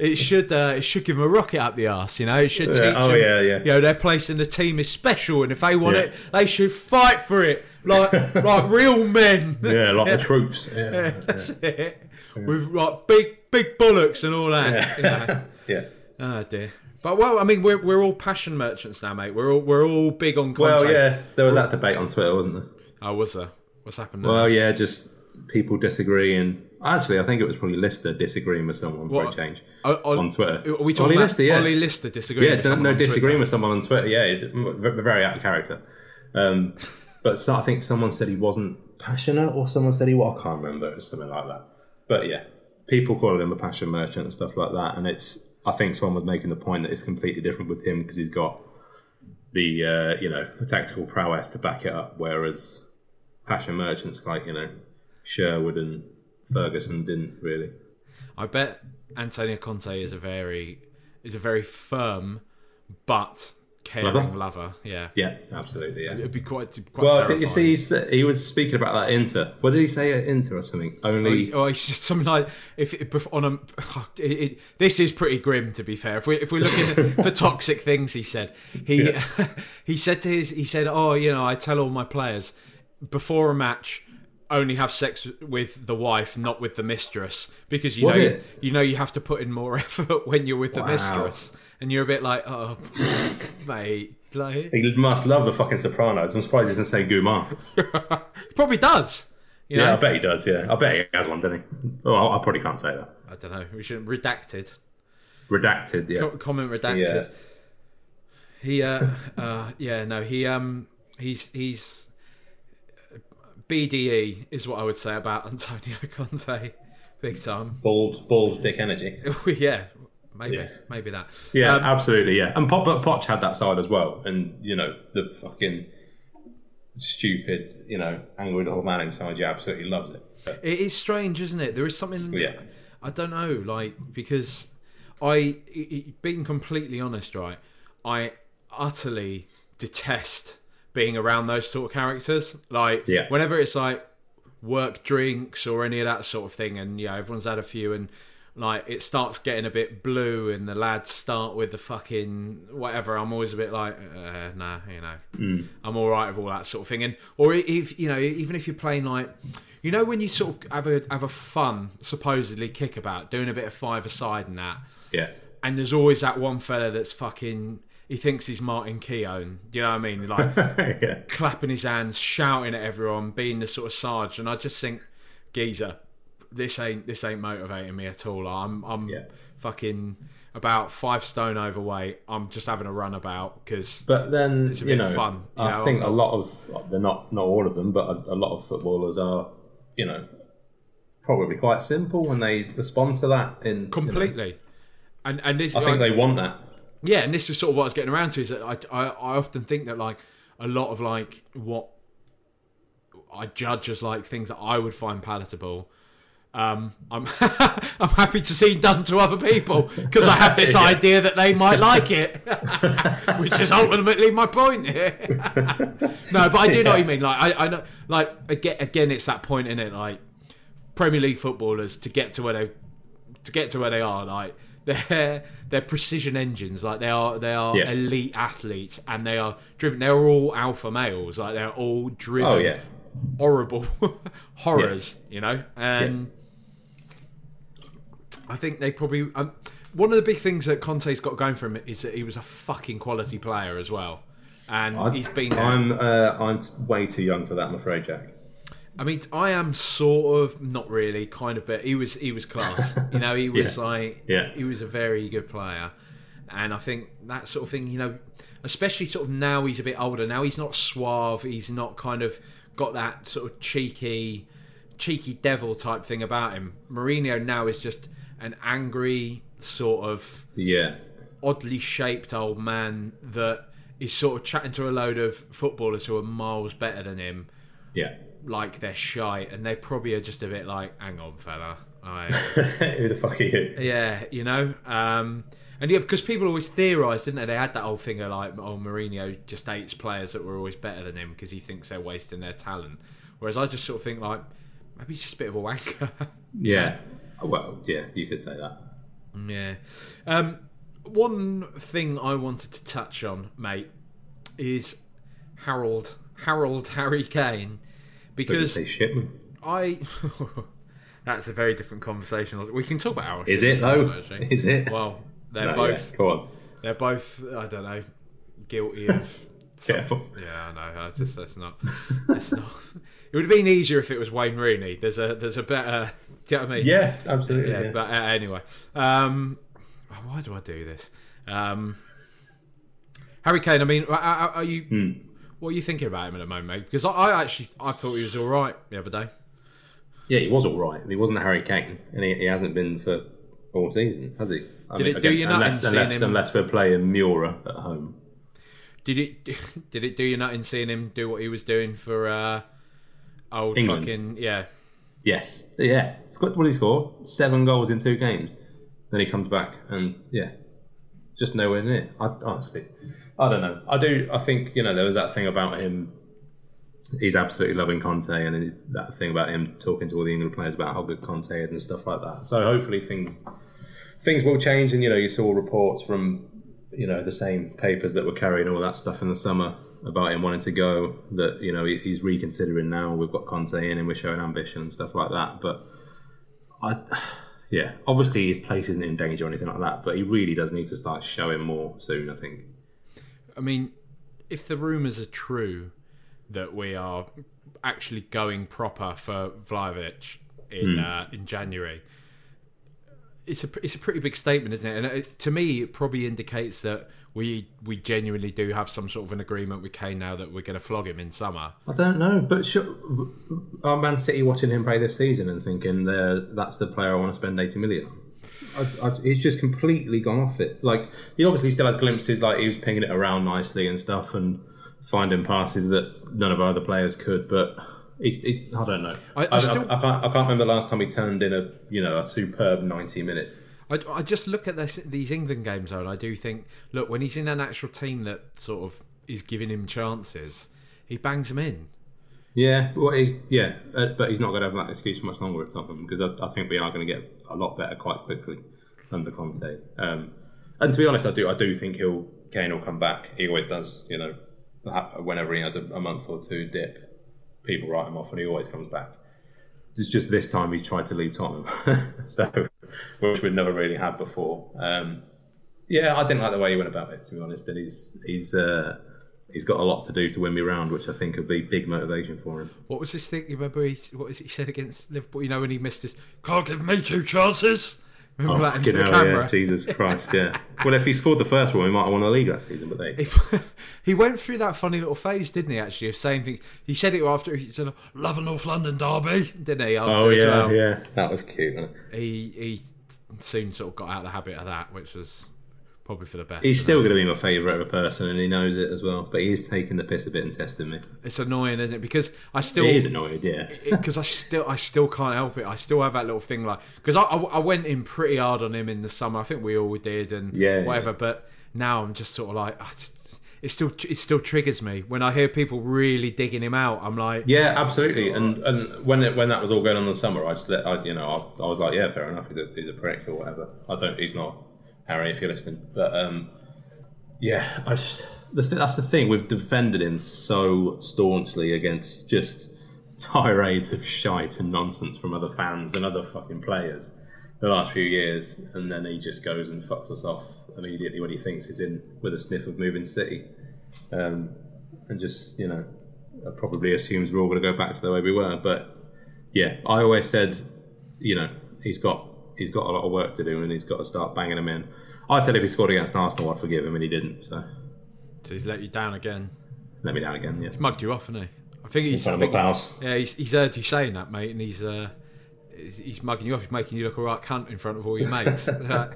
it should uh, it should give them a rocket up the arse, you know. It should teach Yeah, oh, them, yeah, yeah. you know, their place in the team is special, and if they want Yeah. it, they should fight for it like like real men. yeah, like the troops. Yeah, That's it. With like big big bullocks and all that. you know. yeah. Oh dear. But well, I mean, we're we're all passion merchants now, mate. We're all we're all big on content. Well, yeah, there was that debate on Twitter, wasn't there? Oh, was there? What's happened? Now? Well, yeah, just people disagreeing. Actually, I think it was probably Lister disagreeing with someone for a change O- Ol- on Twitter. Are we talking Ollie about Lister, yeah. Ollie Lister disagreeing yeah, with no, someone no on disagreeing Twitter? with someone on Twitter. Yeah, very out of character. Um, but so I think someone said he wasn't passionate, or someone said he was. I can't remember. It was something like that. But yeah, people call him a passion merchant and stuff like that. And it's, I think someone was making the point that it's completely different with him because he's got the, uh, you know, the tactical prowess to back it up. Whereas passion merchants like you know Sherwood and Ferguson didn't really. I bet Antonio Conte is a very is a very firm but caring Lover? lover. Yeah. Yeah, absolutely. Yeah. It'd be quite quite Well, terrifying. did you see? He, uh, he was speaking about that Inter. What did he say at Inter or something? Oh, Only he's, oh, he's just something like if if on a. Oh, it, it, this is pretty grim, to be fair. If we if we're looking for toxic things, he said he he said to his he said, oh, you know, I tell all my players before a match. Only have sex with the wife, not with the mistress, because you Was know it? you know you have to put in more effort when you're with the Wow. mistress, and you're a bit like, oh, mate, like he must love the fucking Sopranos. I'm surprised he doesn't say Gumar. he probably does. You know, Yeah, I bet he does. Yeah, I bet he has one, doesn't he? Oh, I, I probably can't say that. I don't know. We should redacted. Redacted. Yeah. Co- comment redacted. Yeah. He uh uh yeah no he um he's he's BDE is what I would say about Antonio Conte, big time. Bald, bald dick energy. yeah, maybe Yeah. maybe that. Yeah, Um, absolutely. Yeah, and Pop, but Poch had that side as well, and you know the fucking stupid, you know, angry little man inside you absolutely loves it. So It is strange, isn't it? There is something. Yeah. I don't know, like because I, i- i- being completely honest, right, I utterly detest being around those sort of characters. Like, Yeah. whenever it's like work drinks or any of that sort of thing, and you know everyone's had a few, and like it starts getting a bit blue, and the lads start with the fucking whatever. I'm always a bit like, uh, nah, you know, I'm all right with all that sort of thing. And or if you know, even if you're playing like, you know, when you sort of have a have a fun supposedly kickabout, doing a bit of five aside and that, yeah, and there's always that one fella that's fucking. He thinks he's Martin Keown. You know what I mean? Like yeah, clapping his hands, shouting at everyone, being the sort of sarge. And I just think, geezer, this ain't this ain't motivating me at all. I'm I'm Yeah. fucking about five stone overweight. I'm just having a run about because But then a you know, fun, you I know, think I'm a lot of they're not not all of them, but a, a lot of footballers are, you know, probably quite simple when they respond to that. In you know, completely. And and this I think they want that. Yeah, and this is sort of what I was getting around to is that I, I, I often think that like a lot of like what I judge as like things that I would find palatable. Um, I'm I'm happy to see done to other people because I have this idea that they might like it, which is ultimately my point here. no, but I do know what you mean. Like I, I know, like again, again, it's that point in it. Like Premier League footballers to get to where they to get to where they are, like they're they're precision engines. Like they are they are Yeah. elite athletes, and they are driven. They're all alpha males. Like they're all driven. Oh yeah, horrible horrors. You know, and I think they probably. Um, one of the big things that Conte's got going for him is that he was a fucking quality player as well, and I, he's been. I'm uh, I'm way too young for that, I'm afraid, Jack. I mean, I am sort of not really, kind of, but he was he was class. You know, he was Yeah. like Yeah. he was a very good player, and I think that sort of thing. You know, especially sort of now he's a bit older. Now he's not suave. He's not kind of got that sort of cheeky, cheeky devil type thing about him. Mourinho now is just an angry sort of Yeah, oddly shaped old man that is sort of chatting to a load of footballers who are miles better than him yeah. Like they're shy and they probably are just a bit like hang on fella I, Who the fuck are you? yeah you know um and yeah because people always theorised didn't they they had that whole thing of like oh Mourinho just hates players that were always better than him because he thinks they're wasting their talent whereas I just sort of think like maybe he's just a bit of a wanker Yeah. Well, yeah, you could say that. Yeah. Um, one thing I wanted to touch on, mate, is Harold Harold Harry Kane, because say Shipman? I. that's a very different conversation. We can talk about Harold. Is it though? actually. Is it? Well, they're No, both yeah, Go on. they're both I don't know guilty of Careful. Yeah, I know. I just that's not. It's not. It would have been easier if it was Wayne Rooney. There's a there's a better. Do you know what I mean? Yeah, absolutely. yeah. yeah. But uh, anyway, um, why do I do this? Um, Harry Kane. I mean, are, are are you? Hmm. What are you thinking about him at the moment, mate? Because I, I actually I thought he was all right the other day. Yeah, he was all right. He wasn't Harry Kane, and he, he hasn't been for all season, has he? I Did it do you nothing unless, seeing unless, him- unless we're playing Mura at home. Did it did it do you nothing seeing him do what he was doing for uh, old England. fucking yeah? Yes, yeah. It's what he scored Seven goals in two games. Then he comes back and yeah, just nowhere near. I honestly, I don't know. I do. I think you know there was that thing about him. He's absolutely loving Conte, and that thing about him talking to all the England players about how good Conte is and stuff like that. So hopefully things things will change. And you know, you saw reports from you know the same papers that were carrying all that stuff in the summer about him wanting to go. That you know he- he's reconsidering now. We've got Conte in, and we're showing ambition and stuff like that. But I, yeah, obviously his place isn't in danger or anything like that. But he really does need to start showing more soon. I think. I mean, if the rumours are true that we are actually going proper for Vlahovic in Hmm. uh, in January, it's a it's a pretty big statement, isn't it? And it, to me, it probably indicates that we we genuinely do have some sort of an agreement with Kane now that we're going to flog him in summer. I don't know, but sure, are Man City watching him play this season and thinking "There, that's the player I want to spend eighty million on? I, I, he's just completely gone off it. Like he obviously still has glimpses, like he was pinging it around nicely and stuff, and finding passes that none of our other players could. But he, he, I don't know. I- I still- I, can't. I can't remember the last time he turned in a you know a superb ninety minutes. I, I just look at this, these England games though, and I do think, look, when he's in an actual team that sort of is giving him chances, he bangs them in. Yeah, well, he's yeah, uh, but he's not going to have that excuse for much longer at Tottenham because I, I think we are going to get a lot better quite quickly under Conte. Um, and to be honest, I do I do think he'll Kane will come back. He always does. You know, whenever he has a, a month or two dip, people write him off, and he always comes back. It's just this time he tried to leave Tottenham, so which we'd never really had before. Um, yeah, I didn't like the way he went about it. To be honest, and he's he's. Uh, He's got a lot to do to win me round, which I think would be big motivation for him. What was this thing? You remember he, what was he said against Liverpool? You know when he missed his can't give me two chances. Remember oh, that into the hell, camera? yeah. Jesus Christ, yeah. well, if he scored the first one, we might have won the league that season, but they. He, he went through that funny little phase, didn't he? Actually, of saying things. He said it after he said, "Love a North London derby," didn't he? After Oh as yeah, well? yeah, that was cute. Wasn't it? He he soon sort of got out of the habit of that, which was probably for the best. He's still going to be my favourite of a person, and he knows it as well. But he is taking the piss a bit and testing me. It's annoying, isn't it? Because I still He is annoyed, yeah. because I still I still can't help it. I still have that little thing like because I, I I went in pretty hard on him in the summer. I think we all did and Yeah, whatever. But now I'm just sort of like ah, it still it still triggers me when I hear people really digging him out. I'm like Yeah, absolutely. And and when it, when that was all going on in the summer, I just let I, you know I, I was like, yeah, fair enough. He's a, he's a prick or whatever. I don't. He's not Harry if you're listening. But um, yeah, I just the th- that's the thing. We've defended him so staunchly against just tirades of shite and nonsense from other fans and other fucking players the last few years, and then he just goes and fucks us off immediately when he thinks he's in with a sniff of moving City, um, and just you know probably assumes we're all going to go back to the way we were. But yeah, I always said, you know, he's got he's got a lot of work to do and he's got to start banging them in. I said if he scored against Arsenal, I'd forgive him, and he didn't. So so he's let you down again. let me down again. Yeah. Mugged you off, hasn't he? I think he's. I think, yeah, he's, he's heard you saying that, mate, and he's. Uh, he's- He's mugging you off. He's making you look a right cunt in front of all your mates. Like,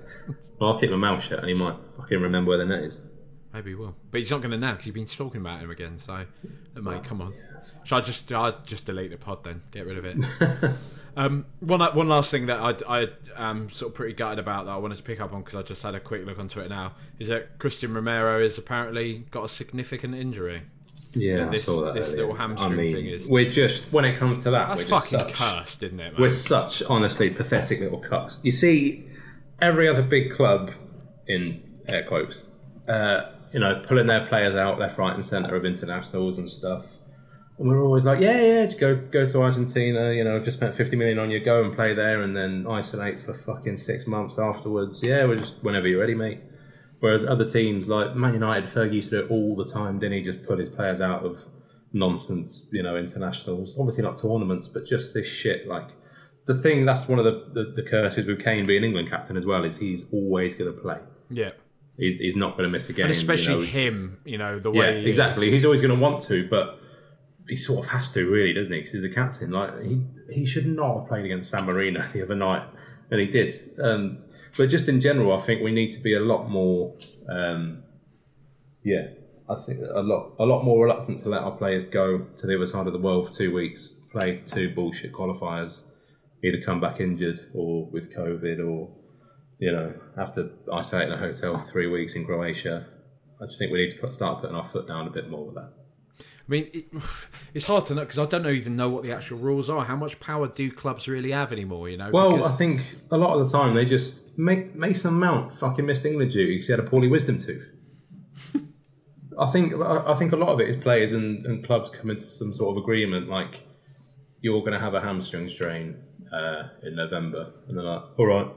Well, I'll keep my mouth shut, and he might fucking remember where the net is. Maybe he will, but he's not going to now because you've been talking about him again. So, mate, come on. Should I just I just delete the pod then? Get rid of it. um, one one last thing that I I am sort of pretty gutted about that I wanted to pick up on because I just had a quick look onto it now is that Christian Romero has apparently got a significant injury. Yeah, this- I saw that. this little hamstring I mean, thing is- We're just when it comes to that, That's we're fucking such, cursed, isn't it? We're such honestly pathetic little cucks. You see, every other big club in air quotes, uh, you know, pulling their players out left, right, and centre of internationals and stuff. And we're always like, yeah, yeah, go go to Argentina. You know, just spent fifty million on you. Go and play there, and then isolate for fucking six months afterwards. Yeah, we're just whenever you're ready, mate. Whereas other teams like Man United, Fergie used to do it all the time. Didn't he just put his players out of nonsense, you know, internationals? Obviously not tournaments, but just this shit. Like the thing that's one of the, the, the curses with Kane being England captain as well is he's always going to play. Yeah. He's, he's not going to miss a game. And especially you know. him, you know, the Yeah, way he exactly. Is. He's always going to want to, but he sort of has to, really, doesn't he? Because he's the captain. Like he, he should not have played against San Marino the other night, and he did. Um, but just in general, I think we need to be a lot more. Um, yeah, I think a lot, a lot more reluctant to let our players go to the other side of the world for two weeks, play two bullshit qualifiers, either come back injured or with COVID, or you know have to isolate in a hotel for three weeks in Croatia. I just think we need to put, start putting our foot down a bit more with that. I mean, it, it's hard to know because I don't know, even know what the actual rules are. How much power do clubs really have anymore? You know, Well, Because- I think a lot of the time they just make Mason Mount fucking missed England duty because he had a poorly wisdom tooth. I think I think a lot of it is players and, and clubs come into some sort of agreement like you're going to have a hamstring strain uh, in November, and they're like, all right,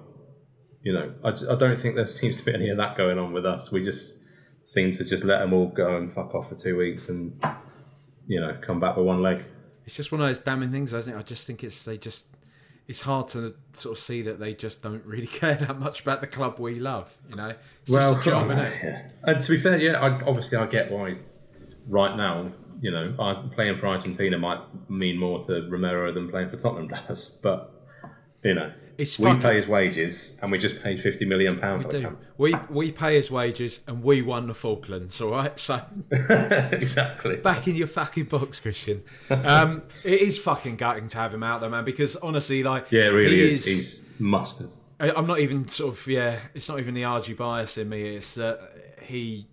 you know. I, I don't think there seems to be any of that going on with us. We just seem to just let them all go and fuck off for two weeks and you know come back with one leg. it's just one of those damning things, isn't it? I just think it's they just. It's hard to sort of see that they just don't really care that much about the club we love. You know, it's just a job, yeah. And to be fair, yeah, I, obviously I get why right now, you know, I, playing for Argentina might mean more to Romero than playing for Tottenham does, but you know, It's we fucking- pay his wages and we just paid fifty million pounds for the Do. camp. We we pay his wages and we won the Falklands, all right? So exactly. back in your fucking box, Christian. Um, it is fucking gutting to have him out there, man. Because honestly, like, Yeah, it really he is. He's mustard. I'm not even sort of yeah. It's not even the RG bias in me. It's that he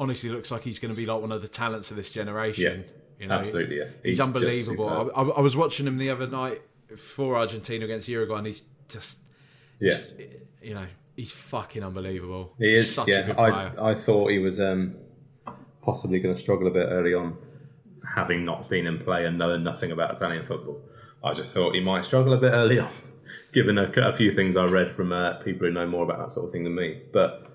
honestly looks like he's going to be like one of the talents of this generation. Yeah, you know, absolutely, yeah. He's, He's unbelievable. I, I, I was watching him the other night for Argentina against Uruguay, and he's just Yeah, you know he's fucking unbelievable. he is. such yeah. I I thought he was um, possibly going to struggle a bit early on, having not seen him play and knowing nothing about Italian football. I just thought he might struggle a bit early on, given a, a few things I read from uh, people who know more about that sort of thing than me. But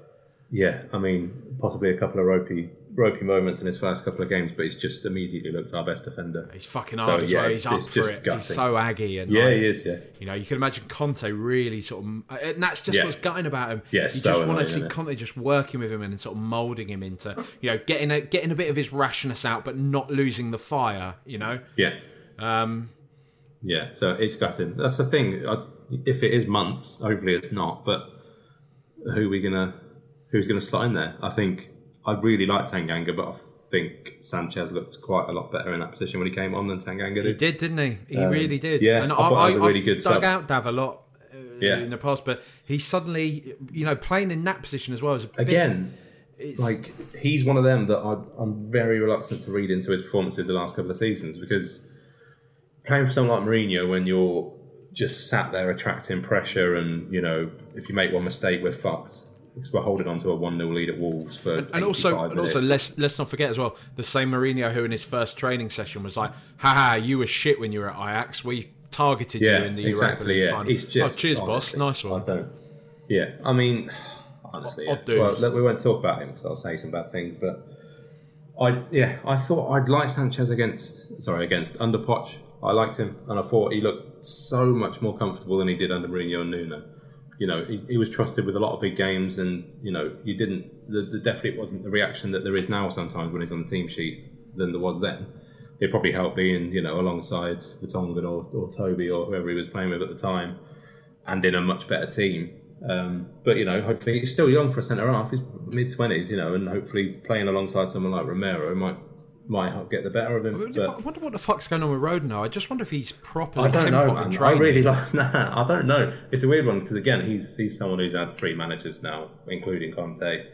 yeah, I mean, possibly a couple of ropey ropey moments in his first couple of games, but he's just immediately looked our best defender. He's fucking So, hard as yeah, well. He's up for it. gutting. He's so aggy and Yeah, like, he is. Yeah, You know, you can imagine Conte really sort of, and that's just Yeah. what's gutting about him. Yeah, you it's just want to see? Conte just working with him and sort of moulding him into, you know, getting a getting a bit of his rashness out, but not losing the fire. You know, yeah, um, yeah. So it's gutting. That's the thing. I, if it is months, hopefully it's not. But who are we gonna? Who's gonna slot in there? I think I really like Tanganga, but I think Sanchez looked quite a lot better in that position when he came on than Tanganga did. he did. did, didn't he? He really did. Um, yeah, and I thought that was a really I've good dug sub. out Dav a lot. Uh, Yeah. in the past, but he suddenly, you know, playing in that position as well is a bit, Again, it's- like he's one of them that I, I'm very reluctant to read into his performances the last couple of seasons because playing for someone like Mourinho when you're just sat there attracting pressure and you know if you make one mistake we're fucked because we're holding on to a one 0 lead at Wolves for and also, 85 and also, let's let's not forget as well the same Mourinho who in his first training session was like, "Haha, you were shit when you were at Ajax. We targeted yeah you in the Europa exactly League yeah final." he's oh, just oh, cheers, boss. honestly, Nice I one. don't yeah I mean honestly yeah. well look, we won't talk about him because I'll say some bad things but I yeah I thought I'd like Sanchez against sorry against under Poch I liked him and I thought he looked so much more comfortable than he did under Mourinho and Nuno you know he, he was trusted with a lot of big games and you know you didn't the, the definitely wasn't the reaction that there is now sometimes when he's on the team sheet than there was then it probably helped being you know alongside Vertonghen or, or Toby or whoever he was playing with at the time and in a much better team. Um, but you know, hopefully he's still young for a centre half. He's mid twenties, you know, and hopefully playing alongside someone like Romero might might help get the better of him. I But wonder what the fuck's going on with Rodon. I just wonder if he's properly I don't know. Man. I really like. Nah, I don't know. It's a weird one because again, he's he's someone who's had three managers now, including Conte,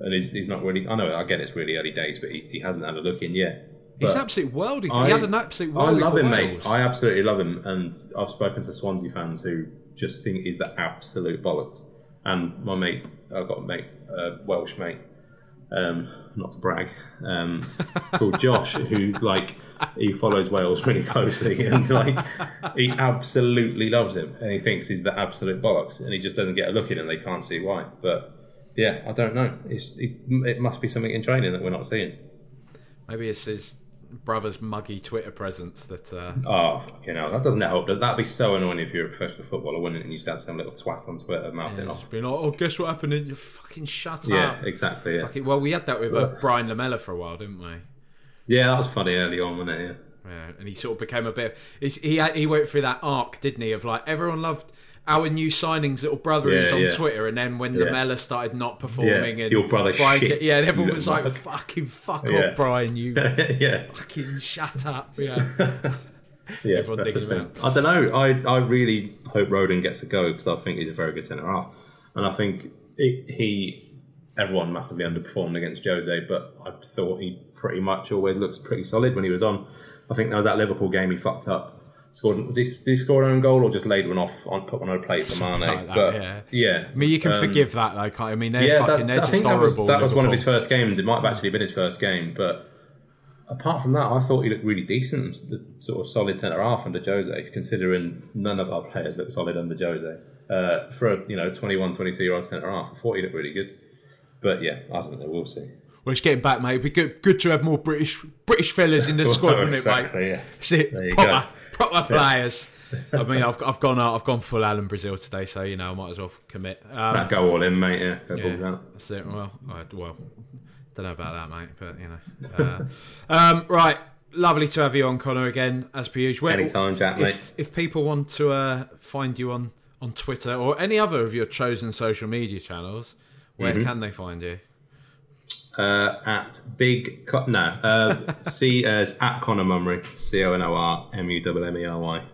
and he's, he's not really. I know. I get it's really early days, but he, he hasn't had a look in yet. He's But- an absolute worldie. I- he had an absolute world. I love him, Wales. mate. I absolutely love him, and I've spoken to Swansea fans who just think he's the absolute bollocks. And my mate, I've got a mate, uh, Welsh mate, um, not to brag, um, called Josh, who like he follows Wales really closely, and like he absolutely loves him, and he thinks he's the absolute bollocks, and he just doesn't get a look in, and they can't see why. But yeah, I don't know. It's, it, it must be something in training that we're not seeing. Maybe it's his brother's muggy Twitter presence that. Uh, Oh, fucking hell. That doesn't help. That'd be so annoying if you're a professional footballer, wouldn't it? And you start had some little twat on Twitter mouthing just off. being like, oh, guess what happened? And you fucking shut Yeah, up. exactly. Yeah. Fucking, well, we had that with uh, Brian Lamela for a while, didn't we? yeah, that was funny early on, wasn't it? Yeah. Yeah, and he sort of became a bit. It's, he had, he went through that arc, didn't he? Of like everyone loved our new signings little brother who's Yeah, on yeah. Twitter, and then when Yeah. Lamela started not performing, and your brother Brian, shit, yeah, and everyone was like, mug. "Fucking fuck off, Brian! You yeah. fucking shut up!" Yeah, Yeah, Everyone that's thing. I don't know. I, I really hope Rodon gets a go because I think he's a very good centre half, and I think it, he everyone massively underperformed against Jose, but I thought he pretty much always looks pretty solid when he was on. I think there was that Liverpool game he fucked up. Scored was he, did he score an own goal or just laid one off on put one on a plate for Mane? like that, but yeah. yeah, I mean, you can um, forgive that, though. Can't, you? I mean, they're yeah, fucking, that, they're I just think that was that was one of his first games. It might have actually been his first game, but apart from that, I thought he looked really decent, the sort of solid centre half under Jose. Considering none of our players look solid under Jose, uh, for a you know 21, 22 year old centre half, I thought he looked really good. But yeah, I don't know. We'll see. Well, it's getting back, mate. It'd be good, good to have more British British fellas in the Well, squad, wouldn't exactly, it, mate? yeah. See, proper, proper players. I mean, I've, I've gone uh, I've gone full Alan Brazil today, so you know I might as well commit. Um, That go all in, mate. Yeah, go yeah, out. that's it. Well, I, well, don't know about that, mate, but you know. Uh, um, right, lovely to have you on, Conor, again as per usual. Anytime, Jack, if, mate. If people want to uh, find you on on Twitter or any other of your chosen social media channels, where Mm-hmm. can they find you? Uh, at big Co- no uh, C as at Conor Mummery C O N O R M U M M E R Y.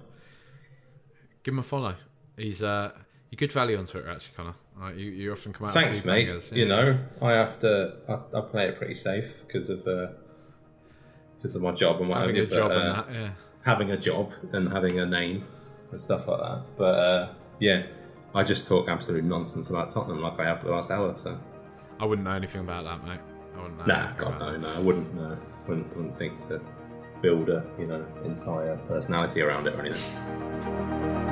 Give him a follow. He's uh, you good value on Twitter, actually, Conor. Like, you, you often come out. Thanks, with a few mate. bangers, You know, I have to. I, I play it pretty safe because of because of my job and what having have a job and uh, that, yeah. having a job and having a name and stuff like that. But uh, yeah, I just talk absolute nonsense about Tottenham like I have for the last hour. So I wouldn't know anything about that, mate. Oh, I wouldn't nah, God no, no, I wouldn't. No, wouldn't wouldn't think to build a you know entire personality around it or anything.